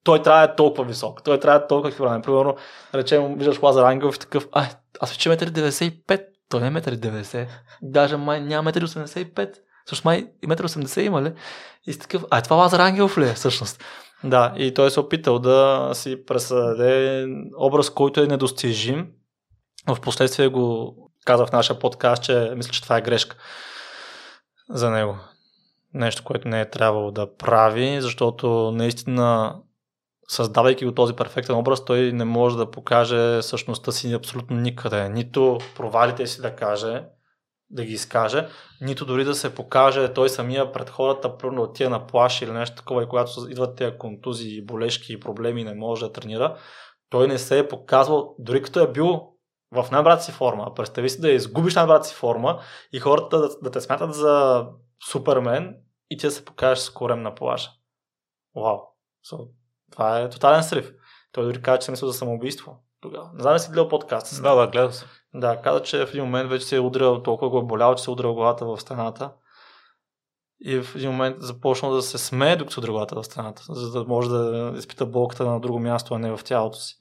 Speaker 1: той трябва да е толкова висок, той трябва да е толкова хилограм. Примерно, речем, виждаш Лазар Ангелов и такъв, ай, аз вече 1,95 той не е 1,90 Даже май няма 1,85 Също май и 1,80 има ли? И си такъв, а е това Лазар Ангелов ли е всъщност? Да, и той се опитал да си пресъздаде образ, който е недостижим. В последствие го каза в нашия подкаст, че мисля, че това е грешка за него. нещо, което не е трябвало да прави, защото наистина създавайки го този перфектен образ, той не може да покаже същността си абсолютно никъде. Нито провалите си да каже, да ги изкаже, нито дори да се покаже той самия пред хората, примерно тия на плаш или нещо такова, и когато идват тези контузии, болешки и проблеми, не може да тренира, той не се е показвал, дори като е бил в най-брат си форма. Представи си да изгубиш най-брат си форма и хората да, да те смятат за супермен и ти да се покажеш с корем на плажа. Вау. So, това е тотален срив. Той дори каза, че се мисля за самоубийство тогава. Не знам ли си гледал подкаст.
Speaker 2: Да, да, гледал съм.
Speaker 1: Да, каза, че в един момент вече се е удрял, толкова го е болял, че се е удрял главата в стената. И в един момент започнал да се смее, докато се удря главата в стената, за да може да изпита болката на друго място, а не в тялото си.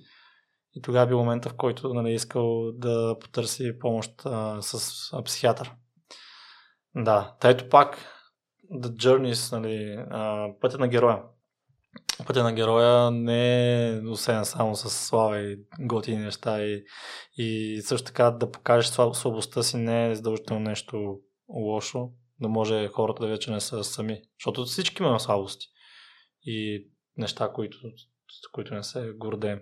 Speaker 1: И тогава е бил момента, в който нали, искал да потърси помощ а, с а, психиатър. Да, та ето пак The Journeys, нали, а, пътя на героя. Пътя на героя не е освен само с слава и готини неща и, и също така да покажеш слабостта си не е задължително нещо лошо, да може хората да вече не са сами. Защото всички имаме слабости и неща, които, които не се гордеем.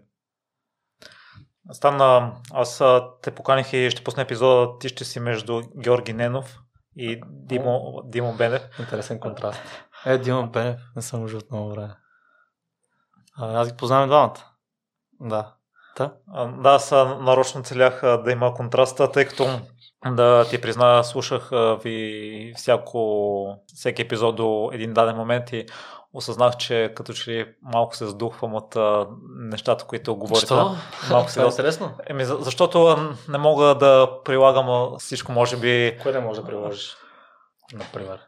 Speaker 2: Стана, аз те поканих и ще пусна епизода, ти ще си между Георги Ненов и Димо, Димо Бенев.
Speaker 1: Интересен контраст. Е, Димо Бенев, не съм уже от много време. А, аз ги познавам двамата. Да.
Speaker 2: Та? Да, аз нарочно целях да има контраста, тъй като да ти призна, слушах ви всяко, всеки епизод до един даден момент и осъзнах, че като че ли малко се задухвам от а, нещата, които говорите.
Speaker 1: Защо?
Speaker 2: Малко
Speaker 1: Това е интересно.
Speaker 2: Еми, защото не мога да прилагам всичко, може би...
Speaker 1: Кое не може да приложиш, например?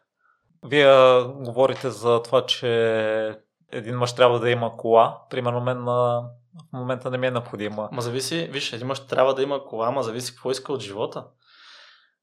Speaker 2: Вие говорите за това, че един мъж трябва да има кола. Примерно мен на в момента не ми е необходима.
Speaker 1: Ма зависи, виж, един мъж трябва да има кола, ма зависи какво иска от живота.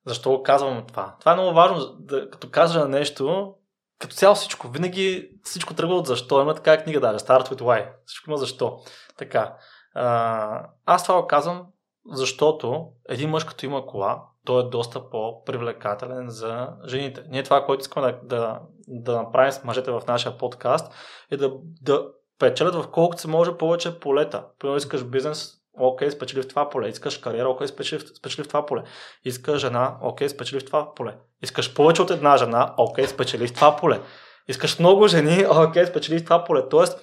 Speaker 1: Защо го казвам това? Това е много важно, да, като кажа нещо, като цяло всичко, винаги всичко тръгва от защо. Има така книга даже, Start with Why. Всичко има защо. Така. А, аз това го казвам, защото един мъж като има кола, той е доста по-привлекателен за жените. Ние това, което искаме да, да, да направим с мъжете в нашия подкаст, е да, да печелят в колкото се може повече полета. Примерно искаш бизнес, окей, спечели в това поле. Искаш кариера, окей, спечели, спечели в това поле. Искаш жена, окей, спечели в това поле. Искаш повече от една жена, окей, спечели в това поле. Искаш много жени, окей, спечели в това поле. Тоест,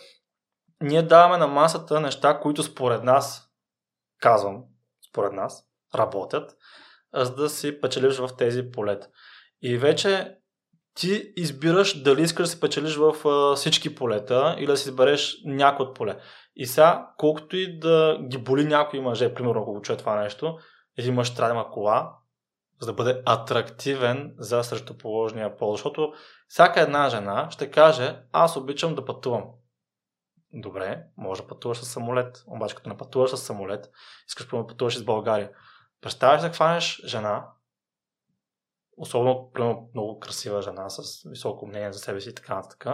Speaker 1: ние даваме на масата неща, които според нас, казвам, според нас, работят, за да си печелиш в тези полета. И вече ти избираш дали искаш да се печелиш в а, всички полета или да си избереш някой от поле. И сега, колкото и да ги боли някои мъже, примерно ако го чуе това нещо, един мъж трябва да има кола, за да бъде атрактивен за срещуположния пол. Защото всяка една жена ще каже, аз обичам да пътувам. Добре, може да пътуваш с самолет, обаче като не пътуваш с самолет, искаш да пътуваш из България. Представяш да хванеш жена, особено примерно, много красива жена с високо мнение за себе си и така нататък,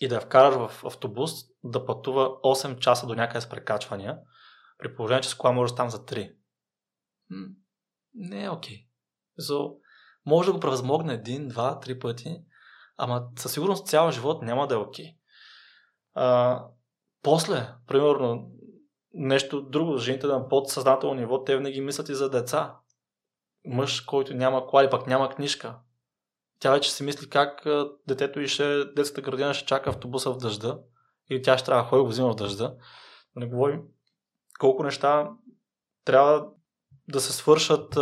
Speaker 1: и да я вкараш в автобус да пътува 8 часа до някъде с прекачвания, при положение, че с кола можеш там за 3. Не е окей. Okay. So, може да го превъзмогне един, два, три пъти, ама със сигурност цял живот няма да е окей. Okay. после, примерно, нещо друго, жените на подсъзнателно ниво, те винаги мислят и за деца. Мъж, който няма кола или пък няма книжка. Тя вече си мисли как детето и ще, детската градина ще чака автобуса в дъжда или тя ще трябва да ходи го взима в дъжда. Да не говорим колко неща трябва да се свършат,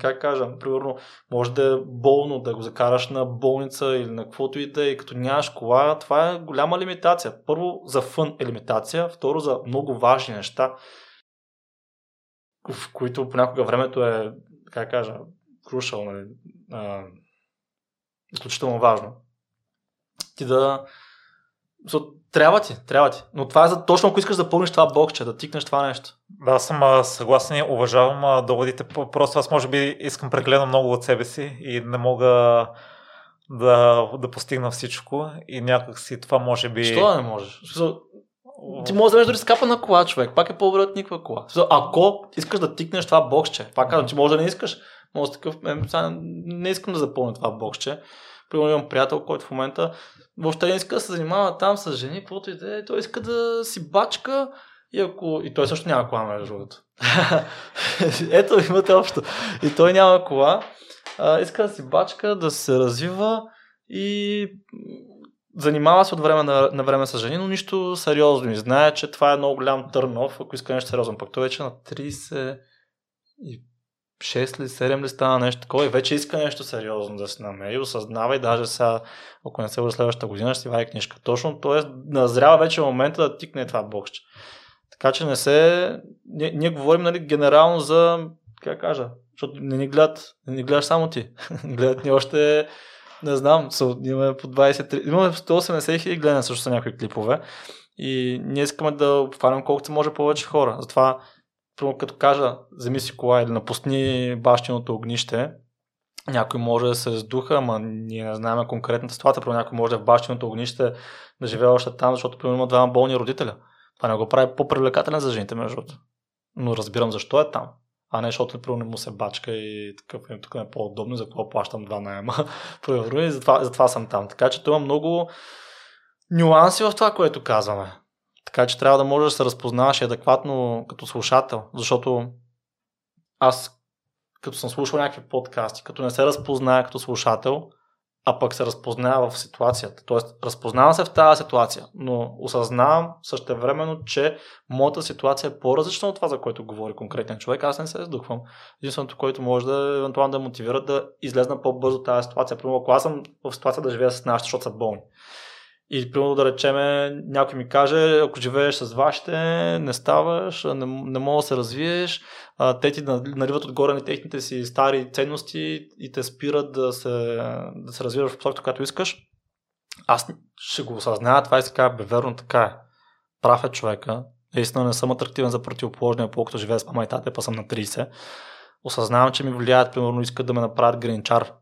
Speaker 1: как кажа, примерно, може да е болно да го закараш на болница или на каквото и да е, като нямаш кола, това е голяма лимитация. Първо за фън е лимитация, второ за много важни неща, в които понякога времето е, как кажа, крушал, нали, а, изключително важно. Ти да трябва ти, трябва ти. Но това е за точно ако искаш да пълниш това бокче, да тикнеш това нещо.
Speaker 2: Да, съм съгласен и уважавам доводите. Просто аз може би искам прекалено много от себе си и не мога да, да постигна всичко и някак си това може би...
Speaker 1: Що да не можеш? Ти можеш да вземеш дори скапа на кола, човек. Пак е по-добре от никаква кола. Ако искаш да тикнеш това боксче, пак казвам, ти може да не искаш. Може такъв, не искам да запълня това боксче Примерно имам приятел, който в момента въобще не иска да се занимава там с жени, каквото и да е. Той иска да си бачка и, ако... и той също няма кола, между другото. Ето, имате общо. И той няма кола. А, иска да си бачка, да се развива и занимава се от време на, на време с жени, но нищо сериозно. И знае, че това е много голям търнов, ако иска нещо сериозно. Пък той вече на 30 и 6 ли, 7 ли стана нещо такова и вече иска нещо сериозно да се намери, осъзнава и даже сега, ако не се бъде следващата година, ще си вади книжка. Точно, т.е. назрява вече момента да тикне това боксче. Така че не се... Ние, ние говорим нали, генерално за... Как кажа? Защото не ни гледат, не ни гледаш само ти. гледат ни още не знам, имаме по 23, имаме 180 хиляди гледания също са някои клипове и ние искаме да обхванем колкото може повече хора. Затова, като кажа, вземи си кола или напусни бащиното огнище, някой може да се сдуха, ама ние не знаем конкретната ситуация, но някой може да е в бащиното огнище да живее още там, защото примерно има двама болни родителя. Това не го прави по-привлекателен за жените, между другото. Но разбирам защо е там а не защото не му се бачка и такъв им тук е по-удобно, за какво плащам два найема, примерно, и затова, затова съм там. Така че има много нюанси в това, което казваме. Така че трябва да можеш да се разпознаваш адекватно като слушател, защото аз като съм слушал някакви подкасти, като не се разпозная като слушател, а пък се разпознава в ситуацията. Тоест, разпознавам се в тази ситуация, но осъзнавам същевременно, че моята ситуация е по-различна от това, за което говори конкретен човек. Аз не се издухвам. Единственото, което може да евентуално да мотивира да излезна по-бързо тази ситуация. Примерно, ако аз съм в ситуация да живея с нашите, защото са болни. И примерно да речеме, някой ми каже, ако живееш с вашите, не ставаш, не, не мога да се развиеш, а, те ти наливат отгоре на техните си стари ценности и те спират да се, да се развиваш в посоката, която искаш. Аз ще го осъзная това и си кажа, бе, верно така е. Прав е човека. Наистина не съм атрактивен за противоположния, колкото живея с мама и тата, па съм на 30. Осъзнавам, че ми влияят, примерно искат да ме направят гринчар,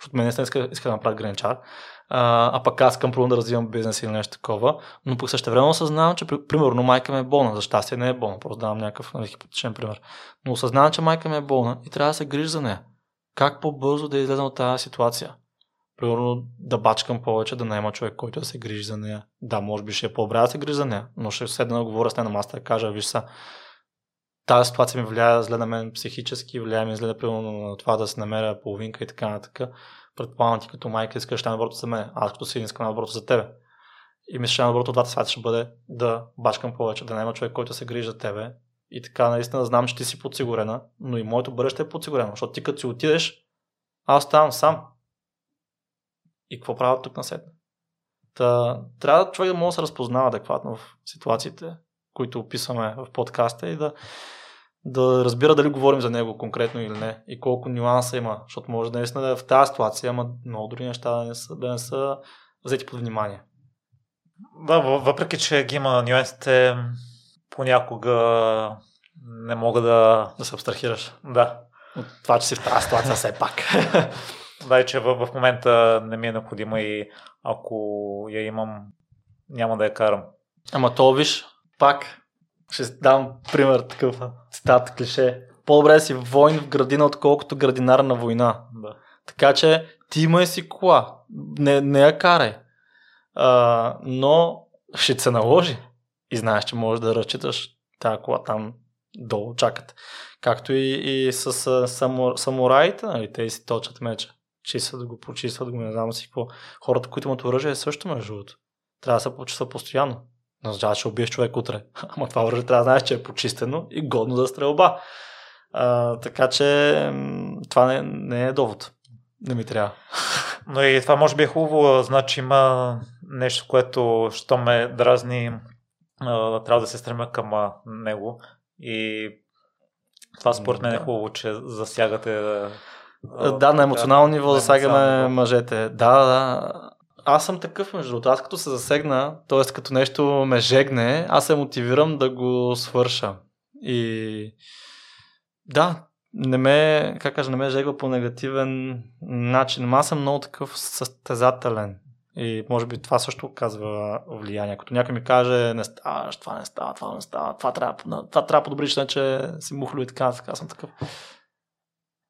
Speaker 1: защото мен не иска, иска да направят гринчар а, пък аз искам да развивам бизнес или нещо такова, но пък също време осъзнавам, че примерно майка ми е болна, за щастие не е болна, просто давам някакъв нали, хипотетичен пример. Но осъзнавам, че майка ми е болна и трябва да се грижа за нея. Как по-бързо да излезна от тази ситуация? Примерно да бачкам повече, да найма човек, който да се грижи за нея. Да, може би ще е по-добре да се грижи за нея, но ще седна да говоря с нея на масата и кажа, виж са, тази ситуация ми влияе зле на мен психически, влияе ми зле примерно на това да се намеря половинка и така нататък предполагам ти като майка искаш най-доброто за мен, аз като си искам най-доброто за тебе. И мисля, че най-доброто от двата свята ще бъде да бачкам повече, да няма човек, който се грижи за тебе. И така, наистина знам, че ти си подсигурена, но и моето бъдеще е подсигурено, защото ти като си отидеш, аз оставам сам. И какво правя тук на сетне? Та, трябва човек да може да се разпознава адекватно в ситуациите, които описваме в подкаста и да, да разбира дали говорим за него конкретно или не и колко нюанса има, защото може да наистина да е в тази ситуация, ама много други неща да не са, да не са взети под внимание.
Speaker 2: Да, въпреки, че ги има нюансите, понякога не мога да...
Speaker 1: Да се абстрахираш.
Speaker 2: Да.
Speaker 1: От това, че си в тази ситуация все пак.
Speaker 2: да, и че в, в момента не ми е необходимо и ако я имам, няма да я карам.
Speaker 1: Ама то виж, пак ще дам пример такъв цитат, клише. По-добре си войн в градина, отколкото градинар на война.
Speaker 2: Да.
Speaker 1: Така че ти имай си кола. Не, не я карай. А, но ще се наложи. И знаеш, че можеш да разчиташ тази кола там долу чакат. Както и, и с само, самураите, нали, те си точат меча. Чистват го, почистват го, не знам си какво. Хората, които имат оръжие, също между другото. Трябва да се почиства постоянно. Означава, ще убиеш човек утре. Ама това оръжие трябва да знаеш, че е почистено и годно за стрелба. А, така че това не, не е довод. Не ми трябва.
Speaker 2: Но и това може би е хубаво. Значи има нещо, което, що ме дразни, трябва да се стремя към него. И това според мен е хубаво, че засягате.
Speaker 1: Да, на емоционално ниво засягаме мъжете. Да, да аз съм такъв, между другото. Аз като се засегна, т.е. като нещо ме жегне, аз се мотивирам да го свърша. И да, не ме, как кажа, не ме жегва по негативен начин. Аз съм много такъв състезателен. И може би това също казва влияние. Като някой ми каже, не ставаш, това не става, това не става, това трябва, това трябва подобриш, че си мухлю и така, така съм такъв.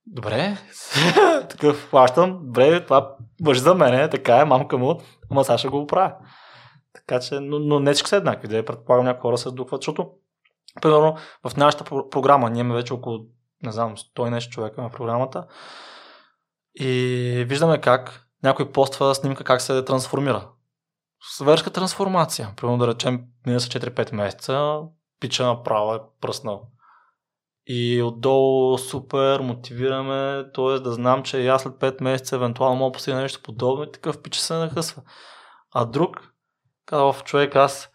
Speaker 1: Добре, такъв плащам, добре, това въжи за мене, така е, мамка му, ама сега го оправя. Така че, но, но не всички са еднакви, да предполагам някои хора се сдухват, защото, примерно, в нашата програма, ние имаме вече около, не знам, 100 нещо човека на програмата и виждаме как някой поства снимка как се трансформира. Свершка трансформация. Примерно да речем, мина са 4-5 месеца, пича направо е пръснал. И отдолу супер мотивираме, т.е. да знам, че и аз след 5 месеца евентуално мога постигна нещо подобно и такъв пич се нахъсва. А друг, казва човек, аз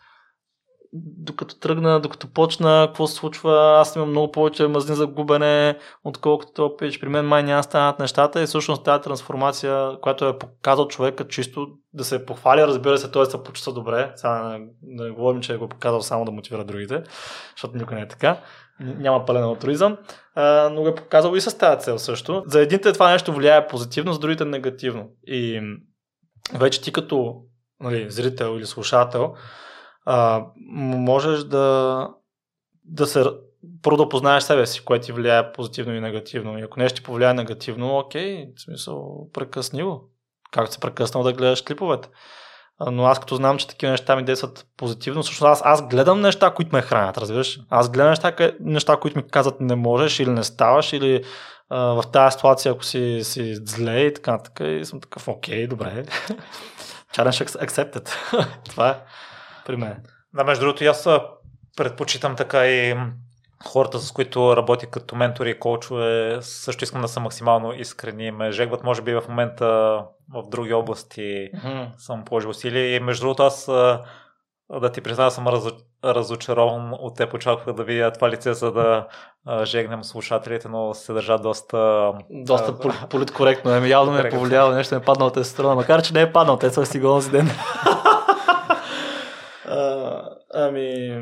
Speaker 1: докато тръгна, докато почна, какво се случва, аз имам много повече мазни за губене, отколкото това пич. При мен май няма станат нещата и всъщност тази трансформация, която е показал човека чисто да се похвали, разбира се, той се почувства добре. Сега не, не говорим, че е го показал само да мотивира другите, защото никой не е така. Няма пълен алтруизъм, но го е показал и с тази цел също. За едните това нещо влияе позитивно, за другите негативно. И вече ти като нали, зрител или слушател, а, можеш да, да се първо да познаеш себе си, което ти влияе позитивно и негативно. И ако нещо ти повлияе негативно, окей, в смисъл, прекъсни го. Както се прекъснал да гледаш клиповете. Но аз като знам, че такива неща ми действат позитивно, всъщност аз, аз гледам неща, които ме хранят, разбираш? Аз гледам неща, неща, които ми казват не можеш или не ставаш, или а, в тази ситуация, ако си, си зле и така, така, и съм такъв, окей, добре. Challenge accepted. Това е при мен.
Speaker 2: Да, между другото, аз предпочитам така и хората, с които работя като ментори и коучове, също искам да са максимално искрени. Ме жегват, може би в момента в други области mm-hmm. съм положил усилия. И между другото, аз да ти призная, съм разо... разочарован от теб. Очаквах да видя това лице, за да жегнем слушателите, но се държа доста...
Speaker 1: Доста а, политкоректно. Еми, явно ме е повлияло, нещо ме е паднал от страна, макар че не е паднал, те са си го ден. Ами...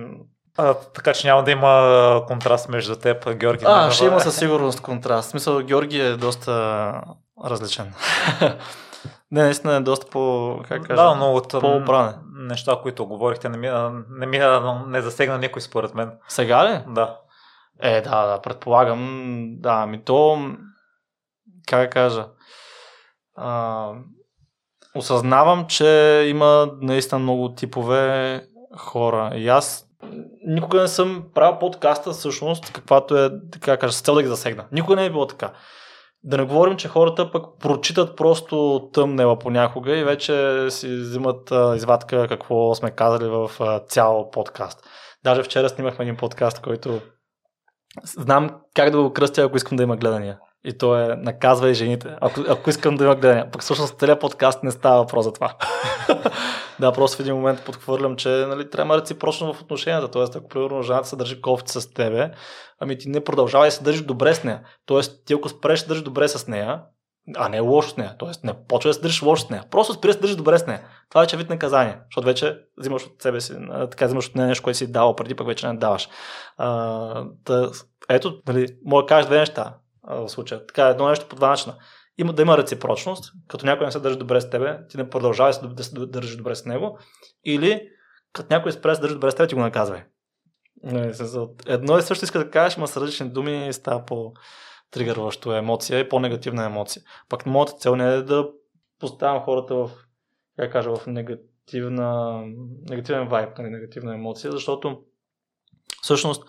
Speaker 2: А, така че няма да има контраст между теб, Георги.
Speaker 1: А, ще има със сигурност контраст. Смисъл, Георги е доста различен. не, наистина е доста по... Как кажа,
Speaker 2: да, но от по-оправне. неща, които говорихте, не ми, не ми не засегна никой според мен.
Speaker 1: Сега ли?
Speaker 2: Да.
Speaker 1: Е, да, да, предполагам. Да, ами то... Как кажа? А, осъзнавам, че има наистина много типове хора. И аз никога не съм правил подкаста всъщност, каквато е, така кажа, с цел да ги засегна. Никога не е било така. Да не говорим, че хората пък прочитат просто тъмнела понякога и вече си взимат а, извадка какво сме казали в а, цял подкаст. Даже вчера снимахме един подкаст, който знам как да го кръстя, ако искам да има гледания. И то е наказва и жените, ако, ако искам да има гледане. Пък всъщност целият подкаст не става въпрос за това. да, просто в един момент подхвърлям, че нали, трябва реципрочно в отношенията. Тоест, ако примерно жената се държи кофти с тебе, ами ти не продължавай да се държиш добре с нея. Тоест, ти ако спреш да държиш добре с нея, а не лошо с нея. Тоест, не почва да се държиш лошо с нея. Просто спри да се държиш добре с нея. Това вече е вид наказание, защото вече взимаш от себе си, така взимаш от нея нещо, което си дал преди, пък вече не даваш. А, да, ето, нали, мога да кажа две неща в случая. Така, едно нещо по два начина. Има да има реципрочност, като някой не се държи добре с тебе, ти не продължавай да се държиш добре с него, или като някой спре да се държи добре с теб, ти го наказвай. Нали, едно и също иска да кажеш, ма с различни думи става по тригърващо емоция и по-негативна емоция. Пак моята цел не е да поставям хората в, как кажа, в негативна, негативен вайб, нали, негативна емоция, защото всъщност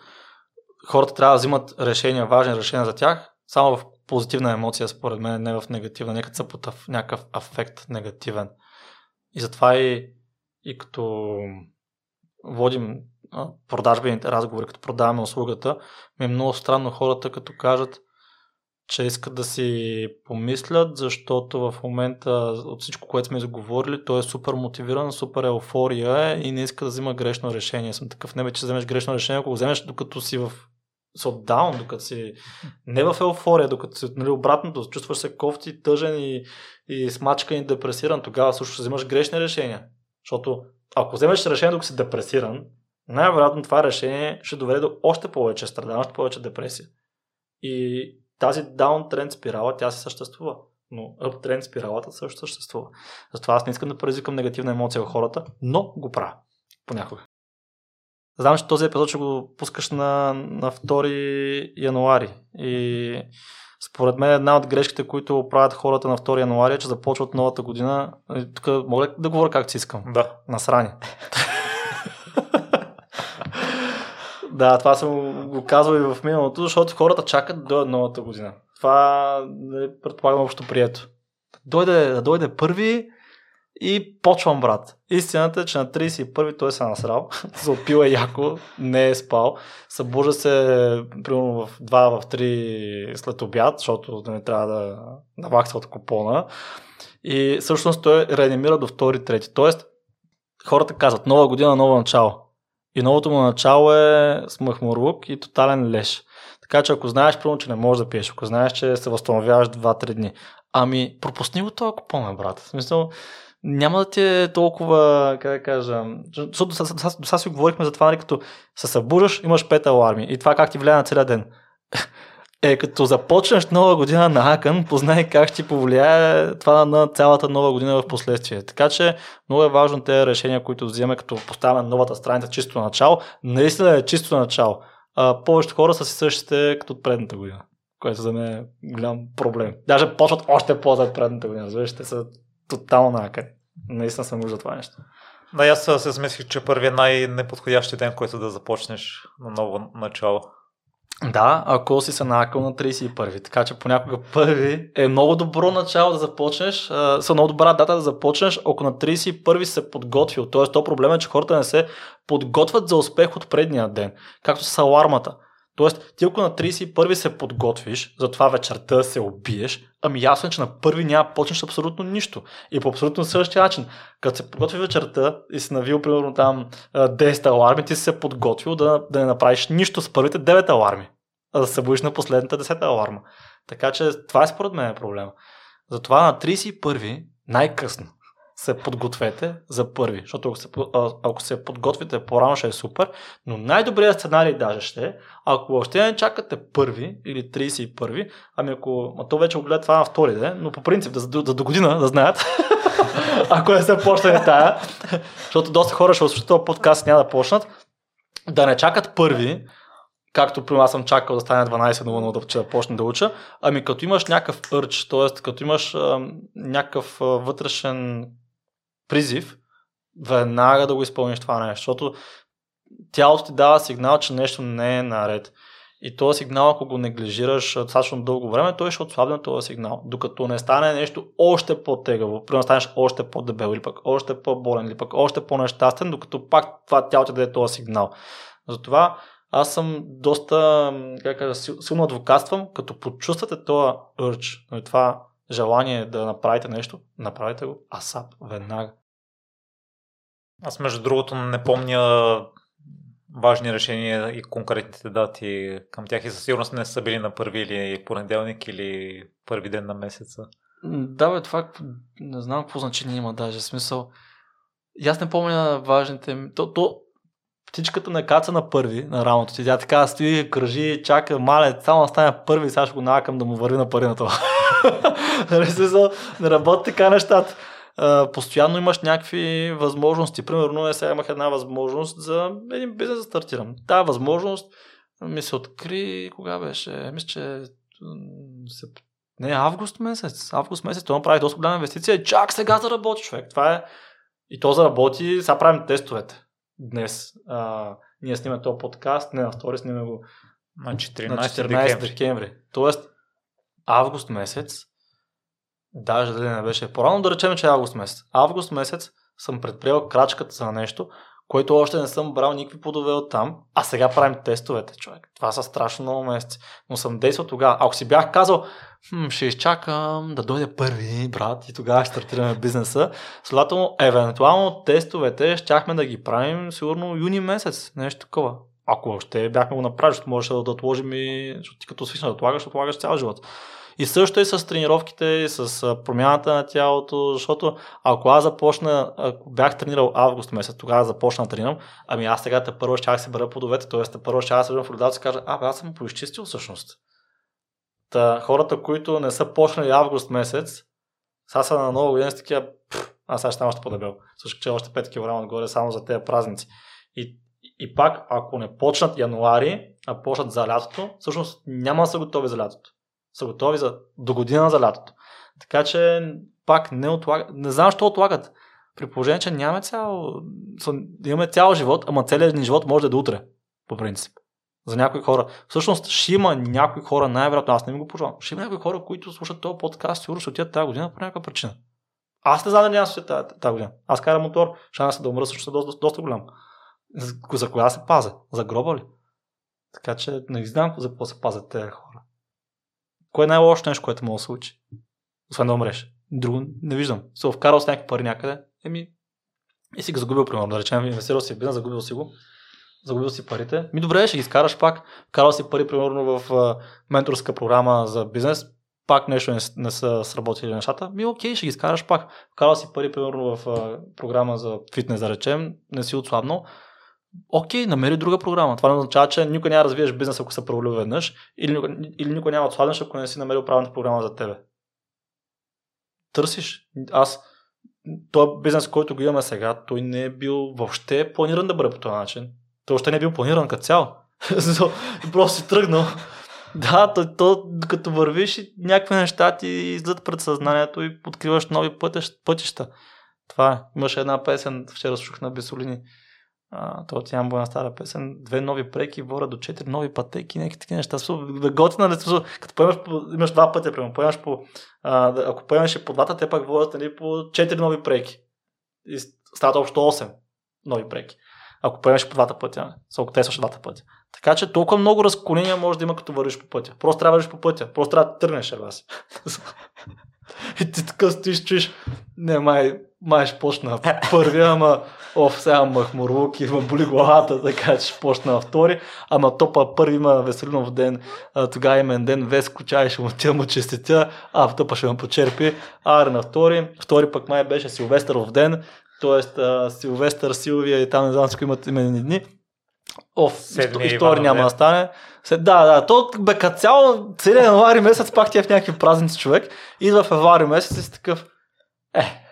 Speaker 1: хората трябва да взимат решения, важни решения за тях, само в позитивна емоция, според мен, не в негативна. Нека са под някакъв афект негативен. И затова и, и като водим продажбените разговори, като продаваме услугата, ми е много странно хората, като кажат, че искат да си помислят, защото в момента от всичко, което сме изговорили, той е супер мотивиран, супер еуфория е и не иска да взима грешно решение. Съм такъв, не бе, че вземеш грешно решение, ако го вземеш докато си в от даун, докато си не в еуфория, докато си нали, обратното, чувстваш се кофти, тъжен и, и смачкан и депресиран, тогава също взимаш грешни решения. Защото ако вземеш решение, докато си депресиран, най-вероятно това решение ще доведе до още повече страдания, още повече депресия. И тази даунтренд спирала, тя се съществува. Но uptrend спиралата също съществува. Затова аз не искам да предизвикам негативна емоция в хората, но го правя. Понякога. Знам, че този епизод ще го пускаш на, на 2 януари. И според мен една от грешките, които правят хората на 2 януари е, че започват новата година. Тук мога да говоря както си искам?
Speaker 2: Да.
Speaker 1: Насрани. Да, това съм го казвал и в миналото, защото хората чакат до новата година. Това е, предполагам общо прието. Дойде, да дойде първи и почвам, брат. Истината е, че на 31 той се е насрал, заопил е яко, не е спал, събужда се примерно в 2 в 3 след обяд, защото не трябва да навакса от купона. И всъщност той реанимира до 2-3. Тоест, хората казват нова година, ново начало. И новото му начало е с махмурук и тотален леш. Така че ако знаеш, примерно, че не можеш да пиеш, ако знаеш, че се възстановяваш 2-3 дни, ами пропусни го това купон, брат. В смисъл, няма да ти е толкова, как да кажа, защото до сега си говорихме за това, нали, като се събуждаш, имаш пет аларми и това как ти влияе на целия ден. Е, като започнеш нова година на Акън, познай как ще повлияе това на цялата нова година в последствие. Така че много е важно тези решения, които взимаме, като поставяме новата страница чисто начало, наистина е чисто начало. А, повечето хора са си същите като предната година, което за мен е голям проблем. Даже почват още по-зад предната година, защото са тотално накъде. Наистина съм за това нещо.
Speaker 2: Да, аз се смислих, че първият най-неподходящия ден, който да започнеш на ново начало.
Speaker 1: Да, ако си се накъл на 31. Така че понякога първи е много добро начало да започнеш, са много добра дата да започнеш, ако на 31 се подготвил. Тоест, то проблем е, че хората не се подготвят за успех от предния ден, както с алармата. Тоест, ти ако на 31 се подготвиш, затова вечерта се убиеш, ами ясно е, че на първи няма почнеш абсолютно нищо. И по абсолютно същия начин. Като се подготви вечерта и си навил примерно там 10 аларми, ти си се подготвил да, да не направиш нищо с първите 9 аларми, а да се будиш на последната 10 аларма. Така че това е според мен проблема. Затова на 31 най-късно се подгответе за първи, защото ако се, ако се подготвите по-рано ще е супер, но най-добрият сценарий даже ще е, ако въобще не чакате първи или 31, ами ако, а то вече го гледа това на втори ден, но по принцип да, да, до година да знаят, ако не са почнали тая, защото доста хора ще слушат този подкаст няма да почнат, да не чакат първи, както при аз съм чакал да стане 12.00 да, да почне да уча, ами като имаш някакъв ърч, т.е. като имаш а, някакъв а, вътрешен призив, веднага да го изпълниш това нещо, защото тялото ти дава сигнал, че нещо не е наред. И този сигнал, ако го неглижираш достатъчно дълго време, той ще отслабне този сигнал. Докато не стане нещо още по-тегаво, примерно станеш още по-дебел или пък още по-болен или пък още по-нещастен, докато пак това тяло ти даде този сигнал. Затова аз съм доста, как кажа, силно адвокатствам, като почувствате този урч, нали, това желание да направите нещо, направете го асап веднага.
Speaker 2: Аз между другото не помня важни решения и конкретните дати към тях и със сигурност не са били на първи или понеделник или първи ден на месеца.
Speaker 1: Да, бе, това не знам какво значение има даже. Смисъл. И аз не помня важните. То, то, птичката не каца на първи на рамото ти. Тя така стои, кръжи, чака, мале, само стане първи, сега ще го навакам да му върви на пари на това. Нали, не работи така нещата. постоянно имаш някакви възможности. Примерно, сега имах една възможност за един бизнес да стартирам. Та възможност ми се откри, кога беше? Мисля, че не, август месец. Август месец. Това направи доста голяма инвестиция. Чак сега заработи човек. Това е... И то заработи. Сега правим тестовете днес. А, ние снимаме този подкаст, не на втори, снимаме го
Speaker 2: на 14,
Speaker 1: на 14 декември. декември. Тоест, август месец, даже дали не беше по-рано, да речем, че е август месец. Август месец съм предприел крачката за нещо, което още не съм брал никакви плодове от там, а сега правим тестовете, човек. Това са страшно много месеци. Но съм действал тогава. Ако си бях казал, хм, ще изчакам да дойде първи брат и тогава ще стартираме бизнеса, следователно, евентуално тестовете щяхме да ги правим сигурно юни месец, нещо такова. Ако още бяхме го направили, защото можеше да отложим и, защото ти като свична да отлагаш, отлагаш цял живот. И също и с тренировките, и с промяната на тялото, защото ако аз започна, ако бях тренирал август месец, тогава започна да тренирам, ами аз сега те първо ще се бъда плодовете, т.е. първо ще се в родата и кажа, а, аз съм поизчистил всъщност. Та, хората, които не са почнали август месец, сега са на нова година с такива, аз сега ще още по-дебел. Също че още 5 кг отгоре само за тези празници. И, И пак, ако не почнат януари, а почнат за лятото, всъщност няма да са готови за лятото. Са готови за до година за лятото. Така че пак не отлагат. Не знам защо отлагат. При положение, че нямаме цял, имаме цял живот, ама целият ни живот може да е до утре, по принцип. За някои хора. Всъщност ще има някои хора, най-вероятно, аз не ми го пожелавам, ще има някои хора, които слушат този подкаст, сигурно ще отидат тази година по някаква причина. Аз не знам дали няма се тази, тази година. Аз карам мотор, шансът да умра също е доста, доста голям. За, за коя се пазя? За гроба ли? Така че не знам за какво се пазят тези хора. Кое е най-лошото нещо, което може да случи? Освен да умреш. Друго не виждам. Се вкарал с някакви пари някъде, еми и си го загубил, примерно, да речем, инвестирал си в бизнес, загубил си го, загубил си парите. Ми добре, ще ги изкараш пак. Вкарал си пари, примерно, в менторска програма за бизнес, пак нещо не, не са сработили нещата, ми окей, ще ги изкараш пак. Вкарал си пари, примерно, в програма за фитнес, да речем, не си отслабнал, окей, намери друга програма. Това не означава, че никой няма развиеш бизнес, ако се провалил веднъж, или, или никой няма отслабнеш, ако не си намерил правилната програма за тебе. Търсиш. Аз, този бизнес, който го имаме сега, той не е бил въобще планиран да бъде по този начин. Той още не е бил планиран като цяло. Просто си тръгнал. Да, то, то, като вървиш и някакви неща ти излизат пред съзнанието и откриваш нови пътища. Това е. Имаше една песен, вчера слушах на Бесолини то от Ямбо на стара песен, две нови преки вора до четири нови пътеки, някакви такива неща. Готина, нали, като поемаш, по, имаш два пътя, примерно, поемаш по, а, ако поемаш по двата, те пак водят нали, по четири нови преки. И стават общо 8 нови преки. Ако поемаш по двата пътя, ако те са двата пътя. Така че толкова много разклонения може да има, като вървиш по пътя. Просто трябва да вървиш по пътя. Просто трябва да тръгнеш, вас. И ти така стоиш, чуеш, не, май, май ще почна първия, ама оф, сега махмурлук и ма боли главата, така че ще почна на втори. Ама то па първи има Веселинов ден, тогава имен ден, Веско чай ще му тя му честитя, а в тъпа ще му почерпи. Аре на втори, втори пък май беше Силвестъров ден, т.е. Силвестър, Силвия и там не знам с имат именни дни. Оф, история няма да стане. Да, да, то бе като цяло, целият януари месец пак ти е в някакви празници човек. Идва в февруари месец и си такъв, е,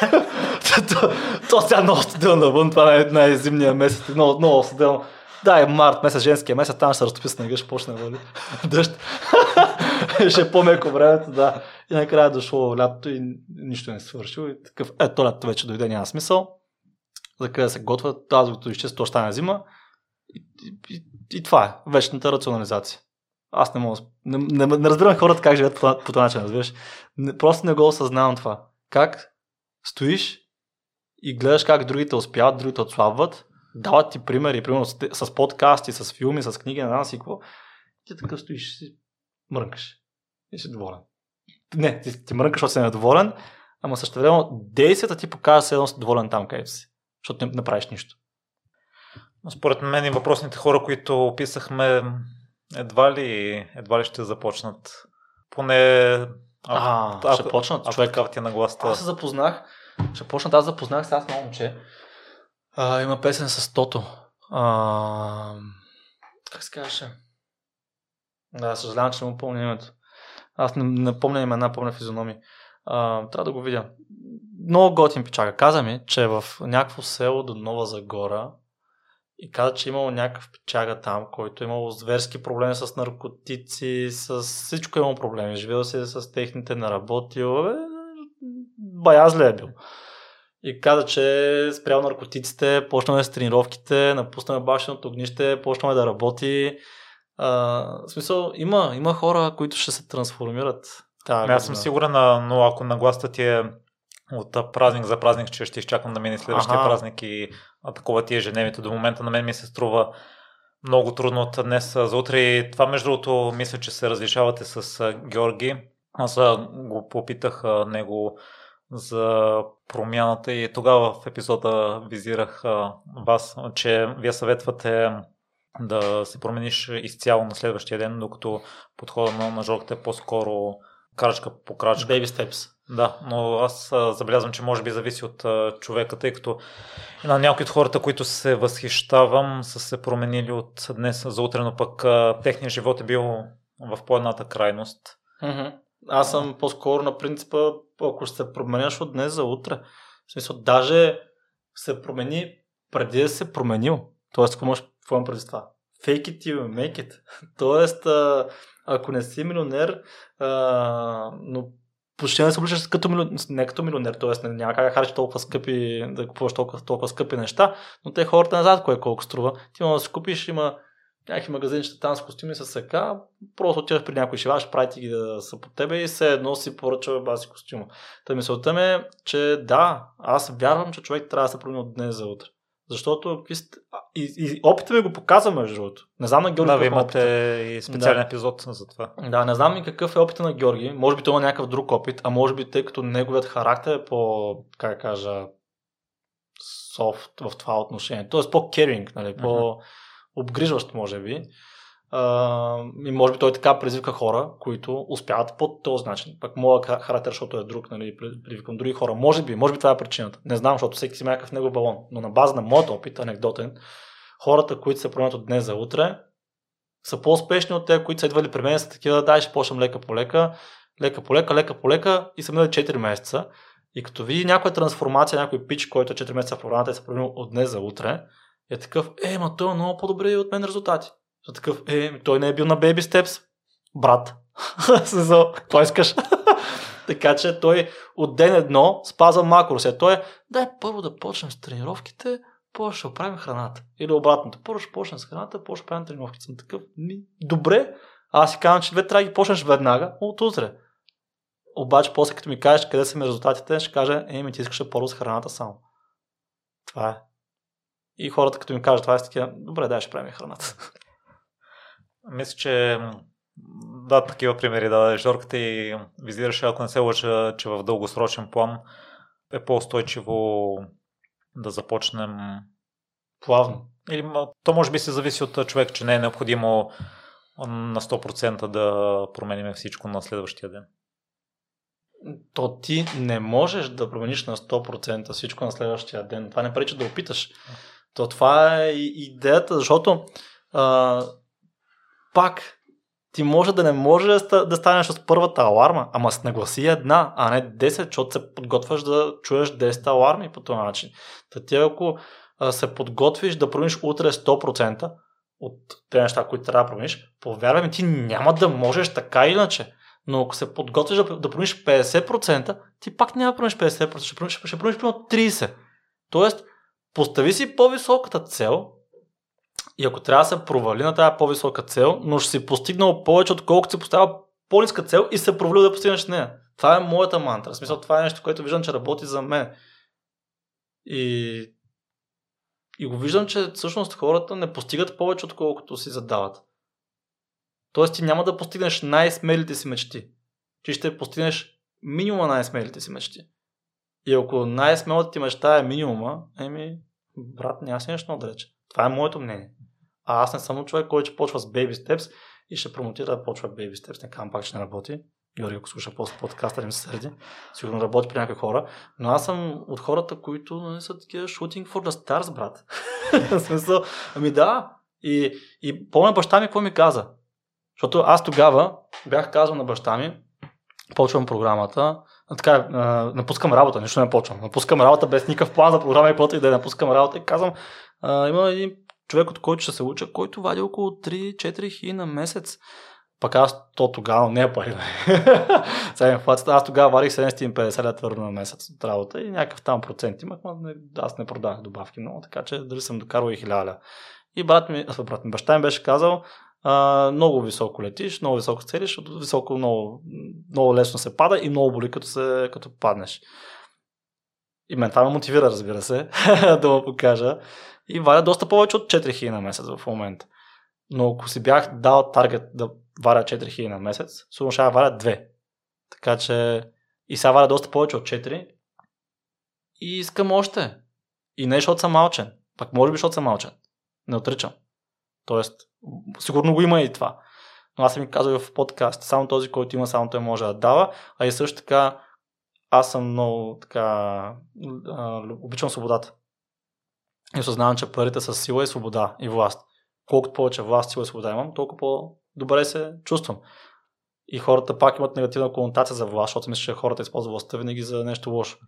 Speaker 1: то, то сега много студено навън, това е най-зимния месец, много, много студено. Да, е март месец, женския месец, там ще се разтопи снега, ще почне вали. Дъжд. ще е по-меко времето, да. И накрая е дошло лятото и нищо не е свършило. И такъв, е, то лято вече дойде, няма смисъл. За къде се готвят, тази като изчез, то ще стане зима. И, и, и, това е, вечната рационализация. Аз не мога, не, не, не разбирам хората как живеят по, по този начин, разбираш. Не, просто не го осъзнавам това. Как стоиш и гледаш как другите успяват, другите отслабват, дават ти примери, примерно с, с подкасти, с филми, с книги, не знам си какво. Ти така стоиш си мрънкаш. И си доволен. Не, ти, ти мрънкаш, защото си недоволен, ама също време действията ти показва се едно си доволен там, където си. Защото не, не правиш нищо.
Speaker 2: Според мен и въпросните хора, които описахме, едва ли, едва ли ще започнат. Поне
Speaker 1: а, а, ще почнат.
Speaker 2: А, човек ти на гласта.
Speaker 1: Аз се запознах. Ще почнат. Аз запознах с аз много момче. А, има песен с Тото. А, как се казваше? Да, съжалявам, че не му помня името. Аз не, не помня имена, помня физиономи. А, трябва да го видя. Много готин печага. Каза ми, че в някакво село до Нова Загора и каза, че е имало някакъв печага там, който е имал зверски проблеми с наркотици, с всичко е имал проблеми. Живел се с техните, наработил. Е, бая зле е бил. И каза, че спрял наркотиците, почнаме с тренировките, напуснаме башеното огнище, почнаме да работи. А, в смисъл, има, има хора, които ще се трансформират.
Speaker 2: Да, аз съм сигурен, но ако нагласта ти е от празник за празник, че ще изчакам да мине следващия ага. празник и такова ти ежедневието. До момента на мен ми се струва много трудно от днес за утре. И това, между другото, мисля, че се различавате с Георги. Аз го попитах него за промяната и тогава в епизода визирах вас, че вие съветвате да се промениш изцяло на следващия ден, докато подхода на, на жорката е по-скоро крачка по крачка.
Speaker 1: Baby steps.
Speaker 2: Да, но аз забелязвам, че може би зависи от човека, тъй като на някои от хората, които се възхищавам, са се променили от днес за утре, но пък техният живот е бил в по-едната крайност.
Speaker 1: Аз съм по-скоро на принципа, ако ще се променяш от днес за утре. В смисъл, даже се промени преди да се променил. Тоест, какво можеш, какво имам преди това? Fake it you make it. Тоест, а, ако не си милионер, а, но почти не се обличаш като милионер, не като милионер, т.е. няма как да харчиш толкова скъпи, да купуваш толкова, толкова скъпи неща, но те хората не знаят кое колко струва. Ти може да си купиш, има някакви магазинчета там с костюми с сака, просто отиваш при някой шиваш, прави ти ги да са под тебе и все едно си поръчва бази костюма. Та мисълта ми е, че да, аз вярвам, че човек трябва да се промени от днес за утре. Защото и, и опитът ми го показва, между другото. Не знам на Георги.
Speaker 2: Да, ви имате и специален да. епизод за това.
Speaker 1: Да, не знам и какъв е опитът на Георги. Може би той има някакъв друг опит, а може би тъй като неговият характер е по, как кажа, софт в това отношение. Тоест по-керинг, нали, по-обгрижващ, може би. И може би той така предизвика хора, които успяват по този начин. Пък моят характер, защото е друг, нали, предизвикам други хора. Може би, може би това е причината. Не знам, защото всеки си някакъв него балон. Но на база на моят опит, анекдотен, хората, които се променят от днес за утре, са по-успешни от те, които са идвали при мен, са такива, дай ще почнем лека по лека, лека по лека, лека по лека и са минали 4 месеца. И като види някоя трансформация, някой пич, който е 4 месеца в програмата и се променил от днес за утре, е такъв, е, ма той е много по-добре от мен резултати. За такъв, е, той не е бил на Baby Steps. Брат. Какво искаш? така че той от ден едно спазва макросе. Той е, дай първо да почнем с тренировките, после ще оправим храната. Или обратното. Първо ще почнем с храната, после ще правим тренировките. Съм такъв, ми, добре. Аз си казвам, че две трябва да ги почнеш веднага, от утре. Обаче, после като ми кажеш къде са ми резултатите, ще кажа, е, ми ти искаш първо с храната само. Това е. И хората, като ми кажат това, е такива, добре, дай ще правим храната.
Speaker 2: Мисля, че да, такива примери да Жорката и визираше, ако не се лъжа, че в дългосрочен план е по-устойчиво да започнем
Speaker 1: плавно.
Speaker 2: Или то може би се зависи от човек, че не е необходимо на 100% да променим всичко на следващия ден.
Speaker 1: То ти не можеш да промениш на 100% всичко на следващия ден. Това не пречи да опиташ. То това е идеята, защото а, пак ти може да не може да станеш с първата аларма, ама с нагласи една, а не 10, защото се подготвяш да чуеш 10 аларми по този начин. Та ти ако се подготвиш да промениш утре 100% от тези неща, които трябва да промениш, повярвай ми, ти няма да можеш така иначе. Но ако се подготвиш да, да промениш 50%, ти пак няма да промениш 50%, ще промениш, ще промениш примерно 30%. Тоест, постави си по-високата цел, и ако трябва да се провали на тази по-висока цел, но ще си постигнал повече, отколкото си поставя по-ниска цел и се провалил да постигнеш нея. Това е моята мантра. В смисъл, това е нещо, което виждам, че работи за мен. И, и го виждам, че всъщност хората не постигат повече, отколкото си задават. Тоест ти няма да постигнеш най-смелите си мечти. Ти ще постигнеш минимума най-смелите си мечти. И ако най-смелата ти мечта е минимума, еми, брат, няма си нещо отдалече. Това е моето мнение. А аз не съм човек, който ще почва с baby steps и ще промотира да почва baby steps. Не казвам пак, че не работи. Георги, ако слуша после подкаста, не се сърди. Сигурно работи при някакви хора. Но аз съм от хората, които не нали, са такива shooting for the stars, брат. смисъл, ами да. И, и помня баща ми какво ми каза. Защото аз тогава бях казал на баща ми, почвам програмата, така, напускам работа, нищо не почвам. Напускам работа без никакъв план за програма и каквото и да напускам работа и казвам, има един човек, от който ще се уча, който вади около 3-4 хи на месец. Пък аз то тогава не е пари. Сега инфлацията, аз тогава варих 750 лет твърдо на месец от работа и някакъв там процент имах, но не, аз не продавах добавки много, така че дали съм докарал и 1000 И брат ми, брат ми, баща ми беше казал, а, много високо летиш, много високо целиш, високо много, много лесно се пада и много боли като, се, като паднеш. И мен това ме мотивира, разбира се, да му покажа. И варя доста повече от 4000 на месец в момента. Но ако си бях дал таргет да варя 4000 на месец, сигурно ще варя 2. Така че и сега варя доста повече от 4. И искам още. И не защото съм малчен. Пак може би защото съм малчен. Не отричам. Тоест, сигурно го има и това. Но аз съм ми казал в подкаст, само този, който има, само той може да дава, а и също така аз съм много така, а, обичам свободата. И осъзнавам, че парите са сила и свобода и власт. Колкото повече власт, сила и свобода имам, толкова по-добре се чувствам. И хората пак имат негативна конотация за власт, защото мисля, че хората използват властта винаги за нещо лошо.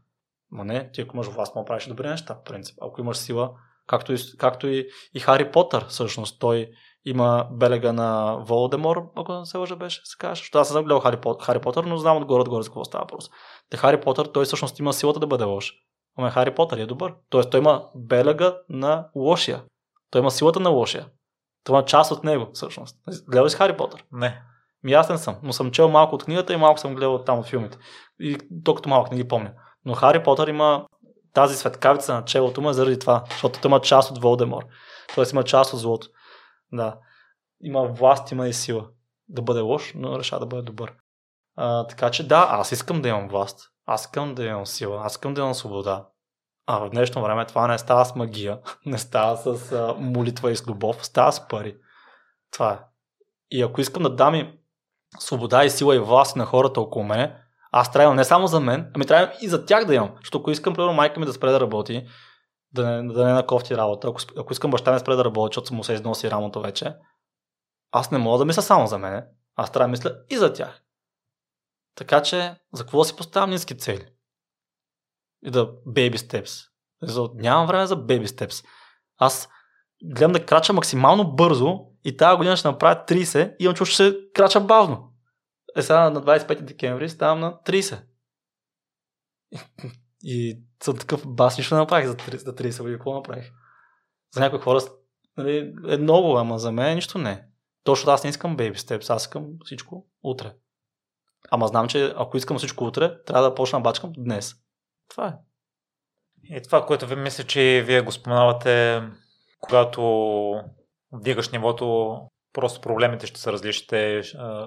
Speaker 1: Ма не, ти ако имаш власт, мога правиш добри неща, в принцип. Ако имаш сила, Както и, както и, и Хари Потър, всъщност. Той има белега на Волдемор, ако не се лъжа беше, се каже. Защото аз съм гледал Хари, Пот, Хари Потър, но знам отгоре отгоре за какво става въпрос. Те Хари Потър, той всъщност има силата да бъде лош. Ама Хари Потър е добър. Тоест той има белега на лошия. Той има силата на лошия. Това е част от него, всъщност. Гледал ли си Хари Потър?
Speaker 2: Не.
Speaker 1: Ми аз не съм, но съм чел малко от книгата и малко съм гледал там от филмите. И докато малко не ги помня. Но Хари Потър има тази светкавица на челото му е заради това, защото той има част от Волдемор. Тоест има част от злото. Да. Има власт, има и сила. Да бъде лош, но решава да бъде добър. А, така че да, аз искам да имам власт. Аз искам да имам сила. Аз искам да имам свобода. А в днешно време това не става с магия, не става с молитва и с любов, става с пари. Това е. И ако искам да дам и свобода и сила и власт на хората около мен, аз трябва не само за мен, ами трябва и за тях да имам. Защото ако искам, примерно, майка ми да спре да работи, да не, да не накофти работа, ако, ако искам баща ми да спре да работи, защото му се износи рамото вече, аз не мога да мисля само за мене, аз трябва да мисля и за тях. Така че, за какво си поставям ниски цели? И да baby steps. Нямам време за baby steps. Аз гледам да крача максимално бързо и тази година ще направя 30 и имам чувство, ще крача бавно. Е сега на 25 декември ставам на 30. И съм такъв бас, нищо не направих за 30, за 30 години. Какво направих? За някои хора нали, е много, ама за мен нищо не. Точно аз не искам baby steps, аз искам всичко утре. Ама знам, че ако искам всичко утре, трябва да почна бачкам днес. Това е.
Speaker 2: И това, което ви мисля, че вие го споменавате, когато вдигаш нивото, просто проблемите ще са различни,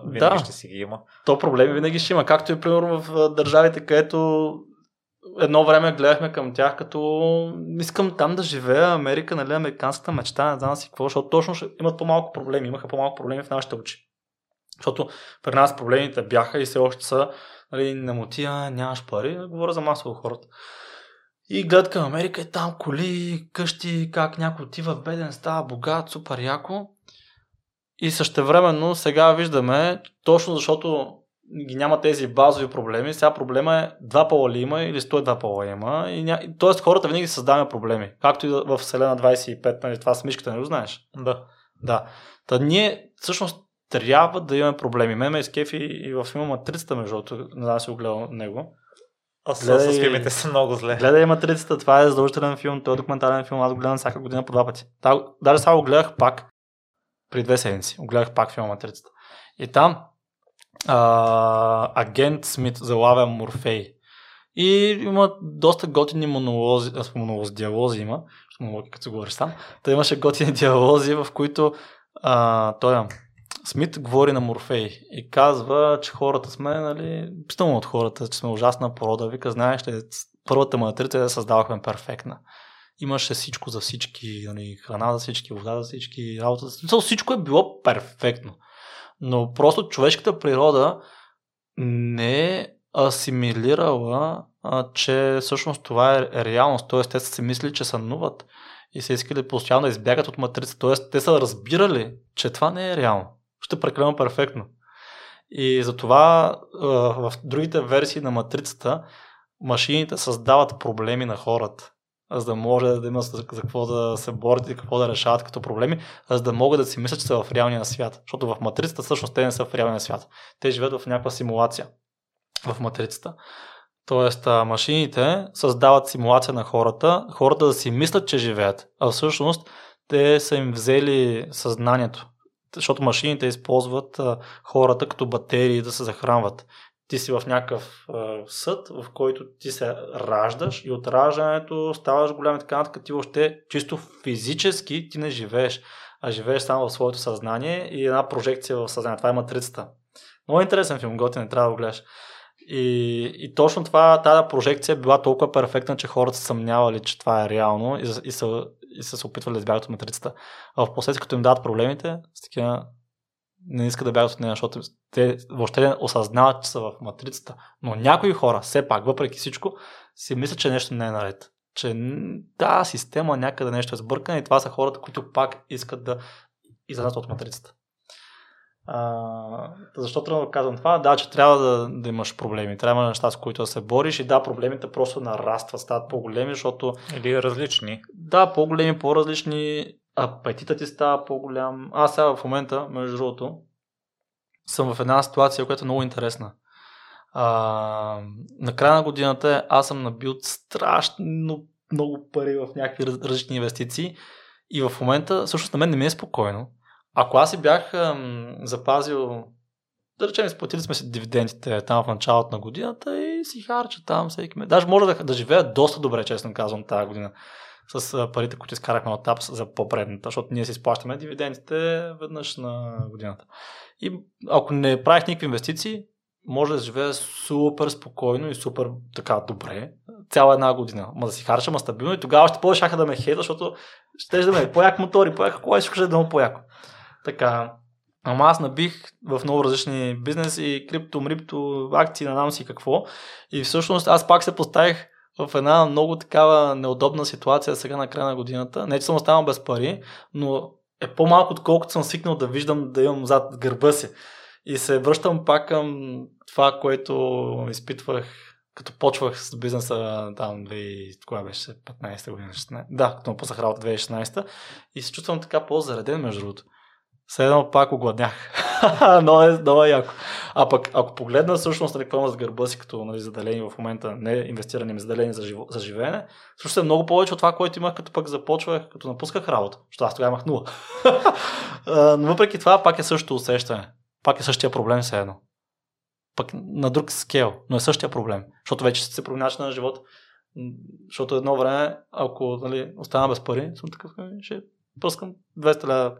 Speaker 2: винаги да. ще си ги има.
Speaker 1: То проблеми винаги ще има, както и примерно в държавите, където едно време гледахме към тях като искам там да живея, Америка, нали, американската мечта, не знам си какво, защото точно ще имат по-малко проблеми, имаха по-малко проблеми в нашите очи. Защото при нас проблемите бяха и все още са, нали, не му тия, нямаш пари, говоря за масово хората. И гледат към Америка и там коли, къщи, как някой отива беден, става богат, супер яко. И същевременно сега виждаме, точно защото ги няма тези базови проблеми. Сега проблема е два пола ли има или 102 пола има. И ня... Тоест хората винаги създаваме проблеми. Както и в Вселена 25, нали, това с мишката, не го знаеш?
Speaker 2: Да.
Speaker 1: Да. Та ние всъщност трябва да имаме проблеми. Мен ме изкефи и в филма Матрицата, между другото, не знам си го гледал него.
Speaker 2: Аз гледай, с филмите са много зле.
Speaker 1: Гледай Матрицата, това е задължителен филм, той е документален филм, аз го гледам всяка година по два пъти. Та, даже сега го гледах пак, при две седмици, го гледах пак филма Матрицата. И там а, агент Смит залавя Морфей. И има доста готини монолози, монолози диалози има, монологи като се говориш сам. Та имаше готини диалози, в които а, той Смит говори на Морфей и казва, че хората сме, нали, питам от хората, че сме ужасна порода. Вика, знаеш ли, първата матрица я създавахме перфектна. Имаше всичко за всички, нали, храна за всички, вода за всички, работа за всички. Всичко е било перфектно. Но просто човешката природа не е асимилирала, а, че всъщност това е реалност. Тоест, те са си мислили, че сънуват и са искали постоянно да избягат от матрица. Тоест, те са разбирали, че това не е реално. Ще прекалено перфектно. И затова в другите версии на матрицата машините създават проблеми на хората за да може да има за, за какво да се борят и какво да решават като проблеми, за да могат да си мислят, че са в реалния свят. Защото в матрицата всъщност те не са в реалния свят. Те живеят в някаква симулация в матрицата. Тоест, машините създават симулация на хората, хората да си мислят, че живеят, а всъщност те са им взели съзнанието. Защото машините използват хората като батерии да се захранват ти си в някакъв а, съд, в който ти се раждаш и от раждането ставаш голям и така нататък, ти въобще чисто физически ти не живееш, а живееш само в своето съзнание и една прожекция в съзнанието. Това е матрицата. Много интересен филм, готин, не трябва да го гледаш. И, и точно това, тази прожекция е била толкова перфектна, че хората са съмнявали, че това е реално и, и, са, и са се опитвали да избягат от матрицата. А в последствие, като им дадат проблемите, с такива не искат да бягат от нея, защото те въобще не осъзнават, че са в матрицата. Но някои хора, все пак, въпреки всичко, си мислят, че нещо не е наред. Че тази система някъде нещо е сбъркана и това са хората, които пак искат да излязат от матрицата. А, защо трябва да казвам това? Да, че трябва да, да имаш проблеми. Трябва неща, с които да се бориш и да, проблемите просто нарастват, стават по-големи, защото...
Speaker 2: Или различни.
Speaker 1: Да, по-големи, по-различни. Апетитът ти става по-голям. Аз сега в момента, между другото, съм в една ситуация, която е много интересна. А, на края на годината аз съм набил страшно много пари в някакви раз, различни инвестиции и в момента всъщност на мен не ми е спокойно. Ако аз си бях ам, запазил да речем, изплатили сме си дивидендите там в началото на годината и си харча там всеки ме. Даже може да, да живея доста добре, честно казвам, тази година с парите, които изкарахме от ТАПС за по-предната, защото ние си изплащаме дивидендите веднъж на годината. И ако не правих никакви инвестиции, може да живее супер спокойно и супер така добре цяла една година. Ма да си харча, ма стабилно и тогава ще повече да ме хейта, защото ще да ме по-як мотори, по-як кола и ще да му по-яко. Така, Ама аз набих в много различни бизнеси, крипто, мрипто, акции, надам си какво. И всъщност аз пак се поставих в една много такава неудобна ситуация сега на края на годината. Не, че съм останал без пари, но е по-малко, отколкото съм свикнал да виждам да имам зад гърба си. И се връщам пак към това, което изпитвах като почвах с бизнеса там 2000, кога беше 15 година, 16, да, като му пуснах работа 2016 и се чувствам така по-зареден между другото. Седно пак огладнях. но е, много е яко. А пък, ако погледна всъщност нали, какво с гърба си като нали, заделени в момента, не инвестирани, ми заделени за, живо, за живеене, всъщност е много повече от това, което имах като пък започвах, като напусках работа. Защото аз тогава имах нула. но въпреки това, пак е същото усещане. Пак е същия проблем все едно. Пък на друг скел, но е същия проблем. Защото вече се променя на живота. Защото едно време, ако нали, остана без пари, съм такъв, ами, ще пускам 200 лева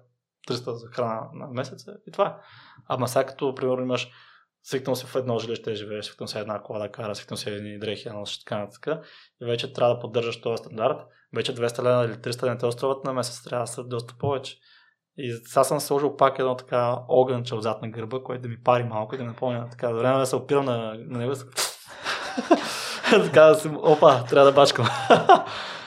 Speaker 1: 300 за храна на месец и това е. Ама сега като, примерно, имаш свикнал си в едно жилище живееш, свикнал си една кола да кара, свикнал си едни дрехи, носиш така така и вече трябва да поддържаш този стандарт. Вече 200 лена или 300 не те остават на месец, трябва да са доста повече. И сега съм сложил пак едно така огънче отзад на гърба, което да ми пари малко и да не помня така. Време да се опира на, на него. така да си, опа, трябва да бачкам.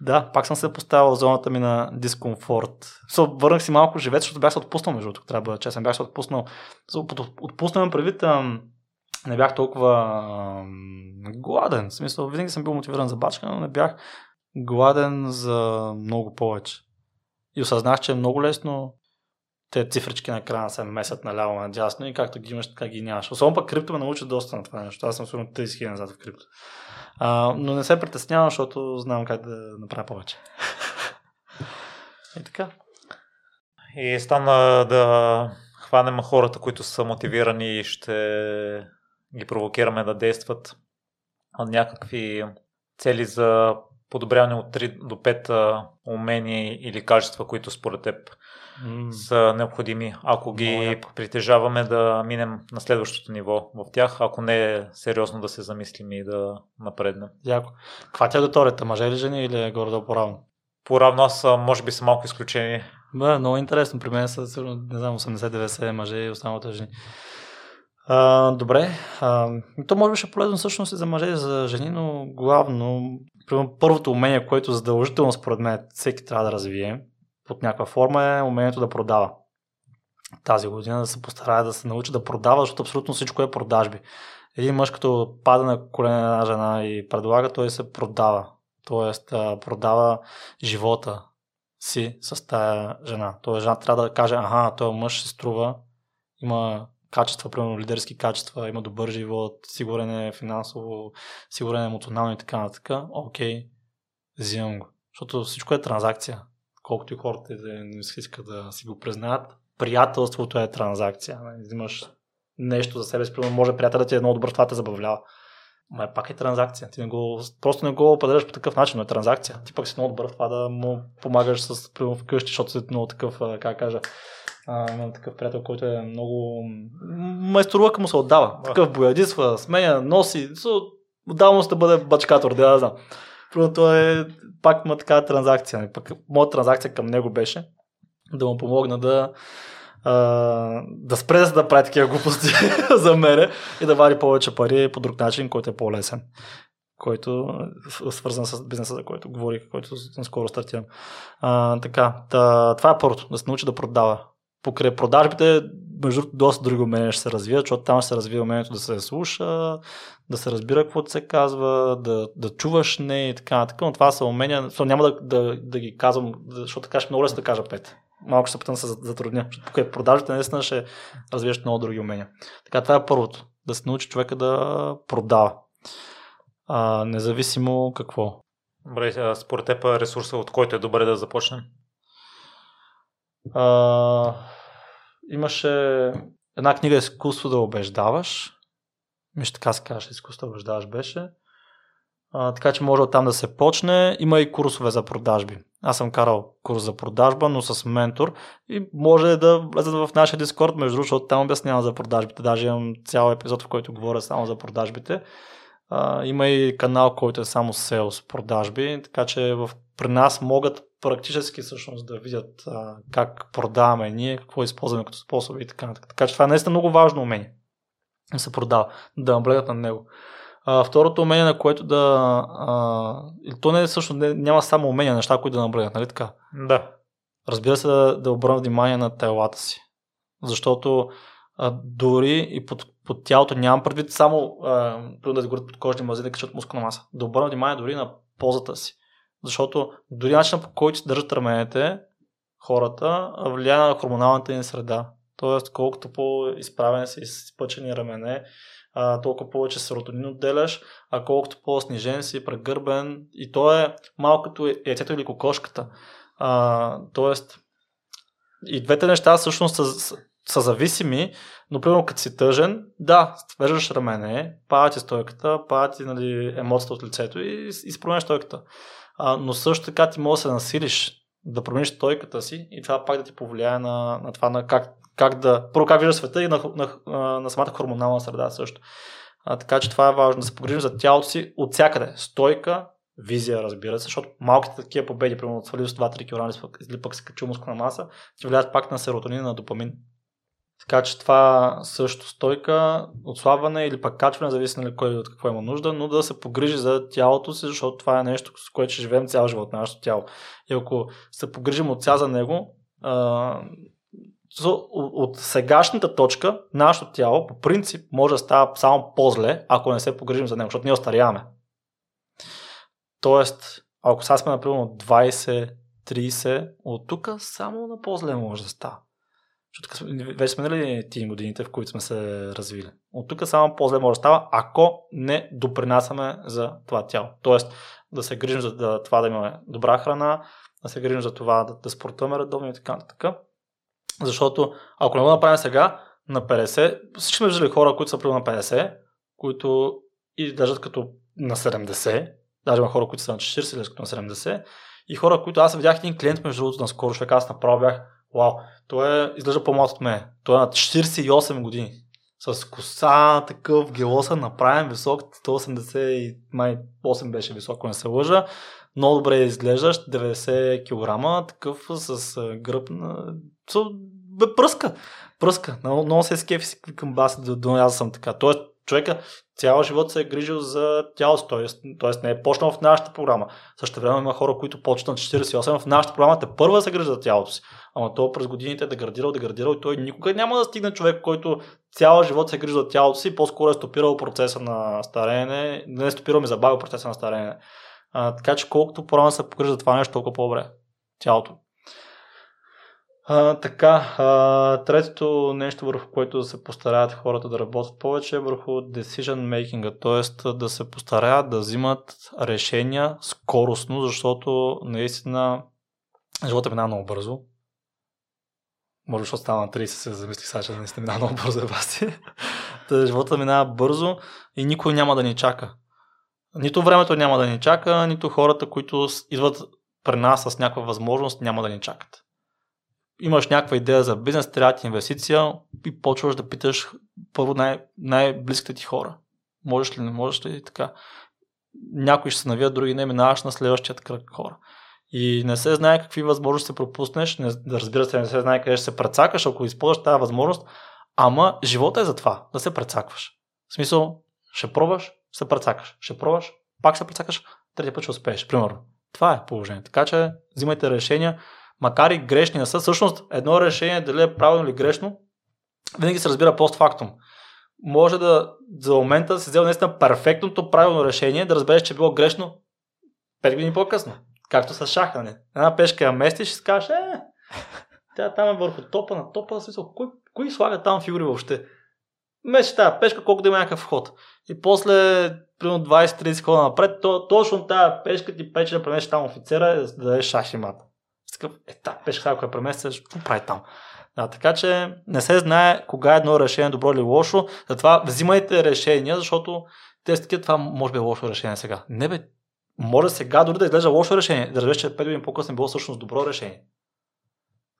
Speaker 1: Да, пак съм се поставил в зоната ми на дискомфорт. So, върнах си малко живец, защото бях се отпуснал, между другото, трябва да честен. Бях се отпуснал. So, отпуснал предвид, не бях толкова гладен. В смисъл, винаги съм бил мотивиран за бачка, но не бях гладен за много повече. И осъзнах, че е много лесно те цифрички на екрана се месят наляво надясно и както ги имаш, така ги нямаш. Особено пък крипто ме научи доста на това нещо. Аз съм сигурно 30 000 назад в крипто. А, но не се притеснявам, защото знам как да направя повече. и така.
Speaker 2: И стана да хванем хората, които са мотивирани и ще ги провокираме да действат някакви цели за подобряване от 3 до 5 умения или качества, които според теб mm. са необходими. Ако ги no, притежаваме да минем на следващото ниво в тях, ако не е сериозно да се замислим и да напреднем.
Speaker 1: Яко. Каква ти е аудиторията? Мъже или жени или е горе да поравно?
Speaker 2: Поравно аз може би са малко изключение.
Speaker 1: Да, много интересно. При мен са не знам, 80-90 мъже и останалите жени. А, добре. А, то може би ще е полезно всъщност и за мъже и за жени, но главно първото умение, което задължително според мен всеки трябва да развие под някаква форма е умението да продава. Тази година да се постарае да се научи да продава, защото абсолютно всичко е продажби. Един мъж като пада на колене на една жена и предлага, той се продава. Тоест продава живота си с тая жена. Тоест жена трябва да каже, аха, този мъж се струва, има качества, примерно лидерски качества, има добър живот, сигурен е финансово, сигурен е емоционално и така нататък. Окей, взимам го. Защото всичко е транзакция. Колкото и хората да не искат да си го признаят, приятелството е транзакция. Взимаш нещо за себе си, може приятелът ти е добър, това те забавлява. Ма е пак е транзакция. Ти не го, просто не го определяш по такъв начин, но е транзакция. Ти пък си много добър в това да му помагаш с, вкъщи, защото си много такъв, как кажа, имам такъв приятел, който е много майсторува, му се отдава. Такъв боядисва, сменя, носи, отдава му се да бъде бачкатор, да, да знам. Той е, пак има такава транзакция. Пък моята транзакция към него беше да му помогна да да спре да прави такива глупости за мене и да вади повече пари по друг начин, който е по-лесен който е свързан с бизнеса, за който говорих, който скоро стартирам. А, така, та, това е първото, да се научи да продава. Покрай продажбите между доста други умения ще се развият, защото там ще се развива умението да се слуша, да се разбира какво се казва, да, да чуваш не и така нататък. Но това са умения, няма да, да, да ги казвам, защото така ще много лесно да кажа пет. Малко ще се питам да се затрудня. Покрай продажите наистина ще развиеш много други умения. Така, това е първото. Да се научи човека да продава. А, независимо какво.
Speaker 2: Добре, според теб ресурса, от който е добре да започнем?
Speaker 1: А, имаше една книга Изкуство да убеждаваш. Мисля, така се казваше, изкуство да убеждаваш беше. А, така че може оттам да се почне. Има и курсове за продажби. Аз съм карал курс за продажба, но с ментор и може да влезат в нашия дискорд, между другото, защото там обяснявам за продажбите. Даже имам цял епизод, в който говоря само за продажбите. А, има и канал, който е само sales продажби, така че в, при нас могат практически всъщност да видят а, как продаваме ние, какво използваме като способи и така нататък. Така че това е наистина много важно умение да се продава, да наблегат на него. А, второто умение, на което да... А, то не е също, не, няма само умения, неща, които да наблегат, нали така?
Speaker 2: Да.
Speaker 1: Разбира се, да, да обърна внимание на телата си. Защото а, дори и под, под тялото нямам предвид само а, да изгорят под кожни мази, да качат мускулна маса. Да обърна внимание дори на позата си. Защото дори начинът по който се държат раменете, хората, влияе на хормоналната им среда. Тоест, колкото по-изправени са изпъчени рамене, толкова повече серотонин отделяш, а колкото по-снижен си, прегърбен. И то е малко като яйцето или кокошката. А, тоест, и двете неща всъщност са, са зависими, но примерно като си тъжен, да, свеждаш рамене, пада ти стойката, пада ти нали, емоцията от лицето и, и стойката. А, но също така ти можеш да се насилиш, да промениш стойката си и това пак да ти повлияе на, на това на как, как да, първо как виждаш света и на, на, на, на самата хормонална среда също. А, така че това е важно да се погрижим за тялото си от всякъде. Стойка, визия, разбира се, защото малките такива победи, примерно свалил с 2-3 кг или пък се качил мускулна маса, ти влияят пак на серотонин, на допамин. Така че това също стойка, отслабване или пък качване, зависи нали кой от какво има нужда, но да се погрижи за тялото си, защото това е нещо, с което ще живеем цял живот на нашето тяло. И ако се погрижим от ця за него, а, от сегашната точка, нашето тяло по принцип може да става само по-зле, ако не се погрижим за него, защото ние остаряваме. Тоест, ако сега сме, например, 20, 30, от тук само на по-зле може да става. Защото вече сме нали тия годините, в които сме се развили. От тук само по-зле може да става, ако не допринасяме за това тяло. Тоест да се грижим за това да имаме добра храна, да се грижим за това да, да спортуваме редовно и така нататък. Защото ако не го направим сега, на 50, всички сме виждали хора, които са примерно на 50, които и държат като на 70, даже има хора, които са на 40 или като на 70, и хора, които аз видях един клиент, между другото, на скоро човек, аз направо бях Вау, той е, изглежда по-малко от мен. Той е на 48 години. С коса, такъв гелоса, направен, висок, 180 и май 8 беше високо, не се лъжа. Много добре изглеждаш, 90 кг, такъв с гръб на... Бе, пръска, пръска. Много, много се скефи си към бас, да, да, аз съм така. Тоест, човека цял живот се е грижил за тялото, т.е. т.е. не е почнал в нашата програма. Също време има хора, които почнат на 48, в нашата програма те първа се грижи за тялото си. Ама то през годините е деградирал, деградирал и той никога няма да стигне човек, който цял живот се грижи за тялото си, по-скоро е стопирал процеса на стареене, не е стопирал ми забавил процеса на стареене. А, така че колкото по-рано се погрижи за това нещо, толкова по-добре. Тялото. А, така, а, третото нещо, върху което се постараят хората да работят повече е върху decision making, т.е. да се постараят да взимат решения скоростно, защото наистина живота минава много бързо. Може защото става на 30 се замислих сега, че наистина минава много бързо е баси. живота минава бързо и никой няма да ни чака. Нито времето няма да ни чака, нито хората, които идват при нас с някаква възможност, няма да ни чакат имаш някаква идея за бизнес, трябва ти инвестиция и почваш да питаш първо най- най-близките ти хора. Можеш ли, не можеш ли и така. Някои ще се навият, други не, минаваш на следващият кръг хора. И не се знае какви възможности пропуснеш, не, разбира се, не се знае къде ще се прецакаш, ако използваш тази възможност, ама живота е за това, да се прецакваш. В смисъл, ще пробваш, се прецакаш, ще пробваш, пак се прецакаш, третия път ще успееш, примерно. Това е положението. Така че взимайте решения, макар и грешни не са. Всъщност, едно решение, дали е правилно или грешно, винаги се разбира постфактум. Може да за момента си взел наистина перфектното правилно решение, да разбереш, че е било грешно 5 години по-късно. Както с шаха, не? Една пешка я местиш и си е, тя там е върху топа на топа, смисъл, кой, кой слага там фигури въобще? Меш тази пешка, колко да има някакъв ход. И после, примерно 20-30 хода напред, то, точно тази пешка ти пече да преместиш там офицера и да дадеш шах и мат. Е, тази пешка, ако я преместиш, какво прави там? Да, така че не се знае кога е едно решение добро или лошо, затова взимайте решения, защото те са това може би е лошо решение сега. Не бе, може сега дори да изглежда лошо решение, да разбереш, че 5 години по-късно е било всъщност добро решение.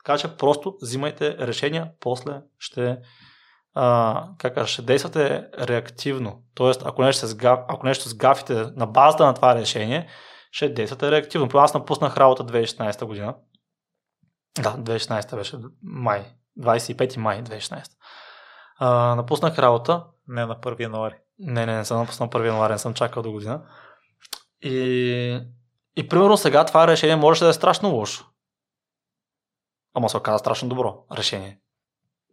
Speaker 1: Така че просто взимайте решения, после ще, а, как ще действате реактивно. Тоест, ако нещо, се сгав, ако нещо сгафите на базата на това решение, ще действате реактивно. Аз напуснах работа 2016 година. Да, 2016 беше май. 25 май 2016. А, напуснах работа.
Speaker 2: Не на 1 януари.
Speaker 1: Не, не, не съм напуснал 1 януари, не съм чакал до година. И, и примерно сега това решение може да е страшно лошо. Ама се оказа страшно добро решение.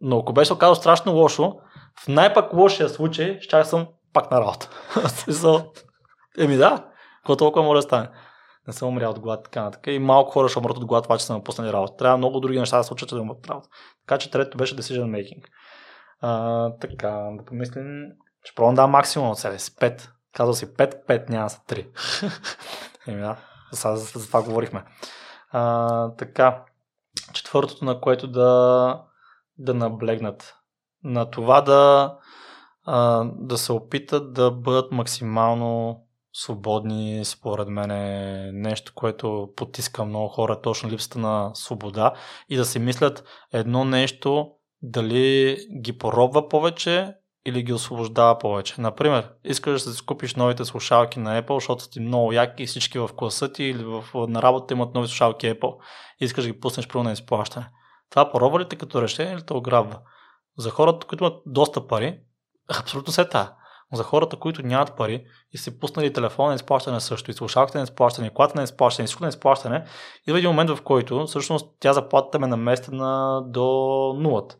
Speaker 1: Но ако беше оказало страшно лошо, в най-пак лошия случай, ще съм пак на работа. Еми да, какво толкова може да стане? Не съм умрял от глад, така нататък. И малко хора ще умрат от глад, това, че са напуснали работа. Трябва много други неща да случат, да умрат работа. Така че трето беше decision making. А, така, да помислим, че пробвам да максимум от себе си. 5. Казва си 5, 5, няма са 3. Еми да, за, за, за това говорихме. А, така, четвъртото, на което да, да наблегнат. На това да, а, да се опитат да бъдат максимално свободни, според мен е нещо, което потиска много хора, точно липсата на свобода и да си мислят едно нещо, дали ги поробва повече или ги освобождава повече. Например, искаш да си купиш новите слушалки на Apple, защото ти много яки и всички в класа ти или в, на работа имат нови слушалки Apple. Искаш да ги пуснеш първо на изплащане. Това поробва ли те като решение или те ограбва? За хората, които имат доста пари, абсолютно се та. Но за хората, които нямат пари и си пуснали телефона на изплащане също, и слушалките на изплащане, и колата на изплащане, и всичко на изплащане, идва един момент, в който всъщност тя заплатата ме наместена до нулата.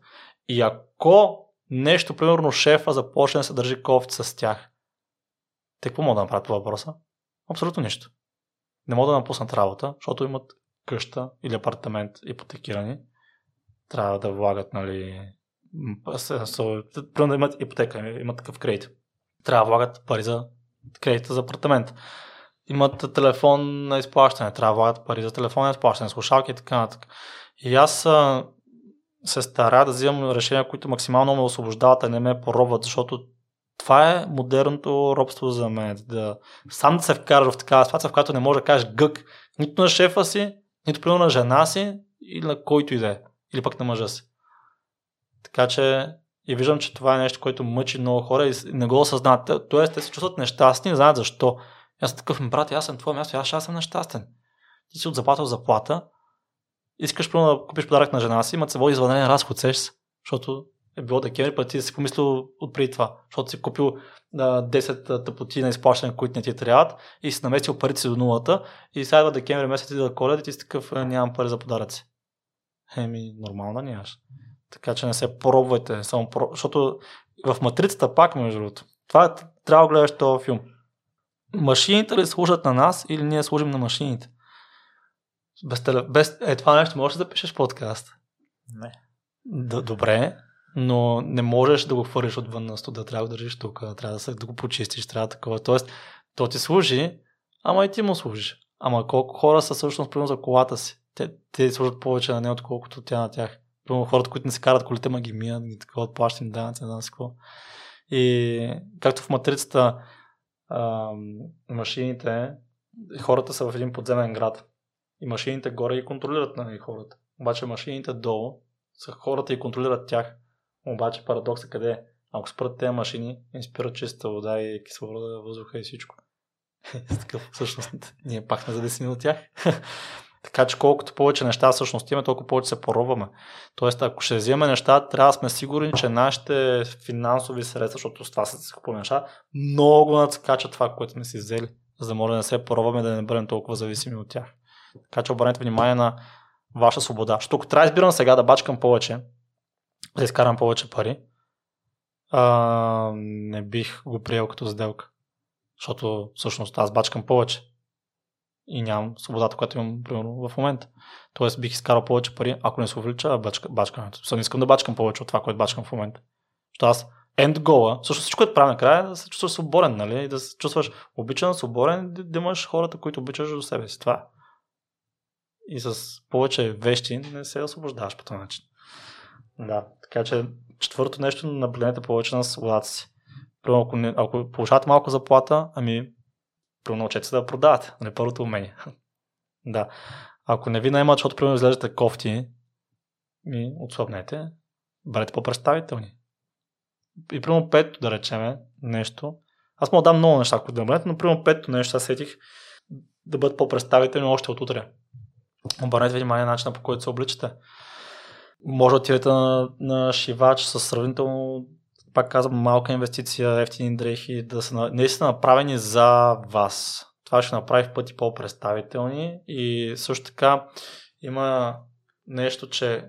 Speaker 1: И ако нещо, примерно шефа започне да се държи кофти с тях. Те какво могат да направят по въпроса? Абсолютно нищо. Не могат да напуснат работа, защото имат къща или апартамент ипотекирани. Трябва да влагат, нали, примерно да имат ипотека, имат такъв кредит. Трябва да влагат пари за кредита за апартамент. Имат телефон на изплащане, трябва да влагат пари за телефон на изплащане, слушалки и така нататък. И аз се стара да взимам решения, които максимално ме освобождават, а не ме поробват, защото това е модерното робство за мен. Да, сам да се вкараш в такава ситуация, в която не можеш да кажеш гък нито на шефа си, нито примерно на жена си или на който и да е. Или пък на мъжа си. Така че и виждам, че това е нещо, което мъчи много хора и не го осъзнават. Тоест, те се чувстват нещастни, не знаят защо. Аз съм такъв, брат, аз съм твое място, аз ще съм нещастен. Ти си от заплата в заплата, искаш да купиш подарък на жена си, има се води извънреден разход, сеш, защото е било декември, пък ти си помислил от преди това, защото си купил а, 10 тъпоти на изплащане, които не ти трябват и си наместил парите си до нулата и сега декември месец ти да коледа и ти си такъв, нямам пари за подаръци. Еми, нормално нямаш. Така че не се пробвайте, само про... защото в матрицата пак, между другото, това е, трябва да гледаш този филм. Машините ли служат на нас или ние служим на машините? Без, теле... без... Е, това нещо можеш да запишеш подкаст.
Speaker 2: Не.
Speaker 1: Д- добре, но не можеш да го хвърлиш отвън на студа, трябва да държиш тук, трябва да, се, да го почистиш, трябва такова. Тоест, то ти служи, ама и ти му служиш. Ама колко хора са всъщност примерно за колата си? Те, те служат повече на нея, отколкото тя на тях. Хората, които не се карат колите, ма ги мият, ги такова, плащат данъци, не знам какво. И както в матрицата а, машините, хората са в един подземен град. И машините горе ги контролират нали, хората. Обаче машините долу са хората и контролират тях. Обаче парадоксът къде е? Ако спрат тези машини, им спират чиста вода и кислорода, въздуха и всичко. Такъв, всъщност, ние пак сме зависими от тях. така че колкото повече неща всъщност имаме, толкова повече се поробваме. Тоест, ако ще вземем неща, трябва да сме сигурни, че нашите финансови средства, защото с това се купуваме неща, много надскачат това, което сме си взели, за да може да не се поробваме, да не бъдем толкова зависими от тях. Така че обърнете внимание на ваша свобода. Защото ако трябва да избирам сега да бачкам повече, да изкарам повече пари, а, не бих го приел като сделка. Защото всъщност аз бачкам повече и нямам свободата, която имам примерно в момента. Тоест бих изкарал повече пари, ако не се увелича бачка, бачкането. Съм искам да бачкам повече от това, което бачкам в момента. Защото аз end goal, всъщност всичко, което правя накрая, е да се чувстваш свободен, нали? И да се чувстваш обичан, свободен, да, имаш хората, които обичаш до себе си. Това е. И с повече вещи не се освобождаваш по този начин. Да, така че четвърто нещо, наблюдете повече на свободата си. Примерно, ако, не, ако получавате малко заплата, ами, научете се да продавате. Нали, първото умение. да. Ако не ви наемат, защото примерно изглеждате кофти, ми отслабнете, бъдете по-представителни. И примерно пето, да речеме, нещо. Аз мога да дам много неща, които да бъдете, но примерно пето нещо, сетих да бъдат по-представителни още от утре. Обърнете внимание на начина по който се обличате. Може да отидете на, на шивач с сравнително, пак казвам, малка инвестиция, ефтини дрехи, да са наистина направени за вас. Това ще направи в пъти по-представителни и също така има нещо, че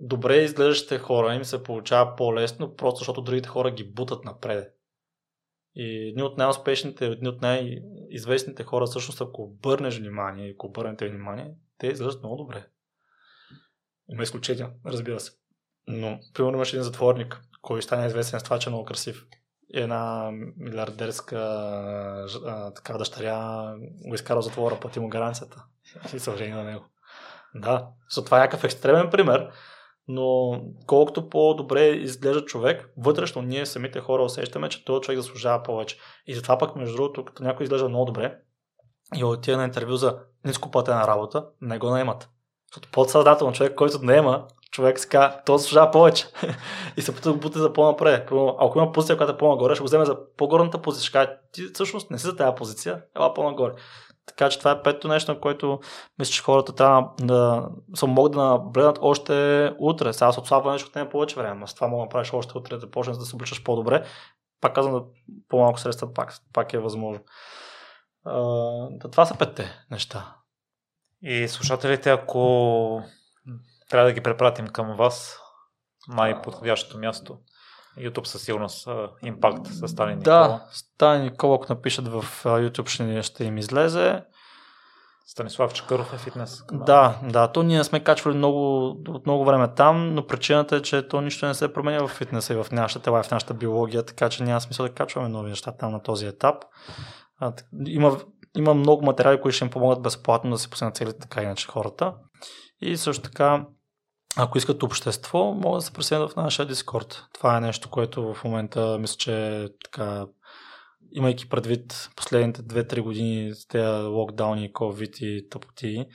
Speaker 1: добре изглеждащите хора им се получава по-лесно, просто защото другите хора ги бутат напред. И едни от най-успешните, едни от най-известните хора, всъщност ако обърнеш внимание, ако обърнете внимание, те изглеждат много добре. Има изключения, разбира се. Но, примерно, имаше един затворник, който стане известен с това, че е много красив. Една милиардерска така дъщеря го изкара затвора, плати му гаранцията. И се на него. Да, so, това е някакъв екстремен пример, но колкото по-добре изглежда човек, вътрешно ние самите хора усещаме, че този човек заслужава повече. И затова пък, между другото, като някой изглежда много добре и отиде на интервю за нископлатена работа, не го наемат. Защото подсъзнателно човек, който наема, човек казва, то заслужава повече. и се да буте за по-напред. Ако има позиция, която е по-нагоре, ще го вземе за по-горната позиция. Ще каже, ти всъщност не си за тази позиция, ела по-нагоре. Така че това е пето нещо, което мисля, че хората трябва да са могат да наблегнат още утре. Сега с отслабване ще отнеме повече време, но с това мога да направиш още утре, да почнеш да се обличаш по-добре. Пак казвам, да по-малко средства пак, пак е възможно. Uh, това са петте неща.
Speaker 2: И слушателите, ако трябва да ги препратим към вас, най-подходящото място. YouTube със сигурност импакт с Сталин Никола.
Speaker 1: Да, Сталин Никола, ако напишат в YouTube, ще, ще им излезе.
Speaker 2: Станислав Чакъров е фитнес.
Speaker 1: Да, да, то ние сме качвали много, от много време там, но причината е, че то нищо не се променя в фитнеса и в нашата тела и в нашата биология, така че няма смисъл да качваме нови неща там на този етап. А, има, има много материали, които ще им помогнат безплатно да се постигнат целите така иначе хората. И също така ако искат общество, могат да се присъединят в нашия Дискорд. Това е нещо, което в момента мисля, че така, имайки предвид последните 2-3 години с тези локдауни, COVID и тъпоти,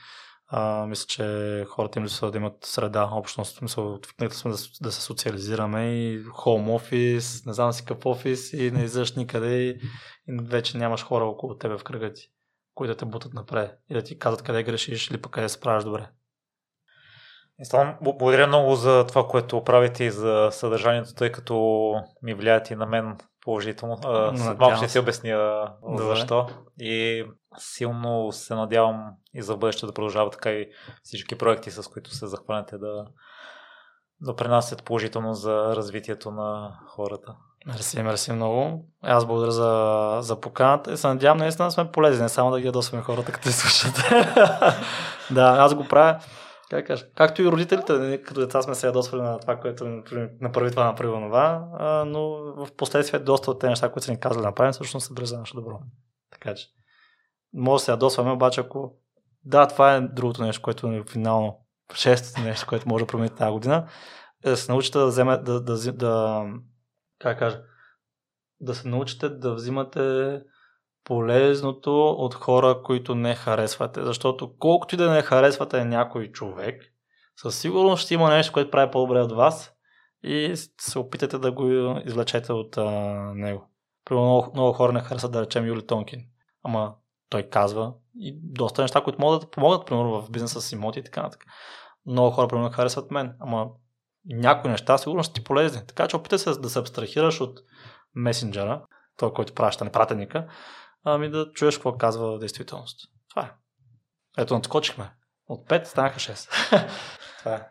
Speaker 1: а, мисля, че хората им липсва да имат среда, общност. Мисля, отвикнали сме да, да се социализираме и home office, не знам си какъв офис и не излизаш никъде и, и вече нямаш хора около тебе в кръга ти, които те бутат напред и да ти казват къде грешиш или пък къде се добре.
Speaker 2: Ислам, благодаря много за това, което правите и за съдържанието, тъй като ми влияят и на мен положително. След малко ще си обясня защо. И силно се надявам и за бъдеще да продължава така и всички проекти, с които се захванете да допринасят положително за развитието на хората.
Speaker 1: Мерси, мерси много. Аз благодаря за, за поканата и се надявам наистина да сме полезни, не само да ги ядосваме хората, като слушат. да, аз го правя как кажа, както и родителите, нали, като деца сме се ядосвали на това, което направи това, направи това, но в последствие доста от тези неща, които са ни казали да направим, всъщност били за наше добро. Така че, може да се ядосваме, обаче ако да, това е другото нещо, което е финално, шестото нещо, което може да промени тази година, е да се научите да вземе, да, да, да как кажа, да се научите да взимате полезното от хора, които не харесвате. Защото колкото и да не харесвате някой човек, със сигурност ще има нещо, което прави по-добре от вас и се опитате да го извлечете от а, него. Примерно много, много хора не харесват да речем Юли Тонкин. Ама той казва и доста неща, които могат да помогнат, примерно в бизнеса с имоти и така нататък. Много хора, примерно, харесват мен. Ама някои неща сигурно ще ти полезни. Така че опитай се да се абстрахираш от месенджера, той, който праща, не пратеника, ами да чуеш какво казва действителност. Това е. Ето, надскочихме. От 5 станаха 6. Това е.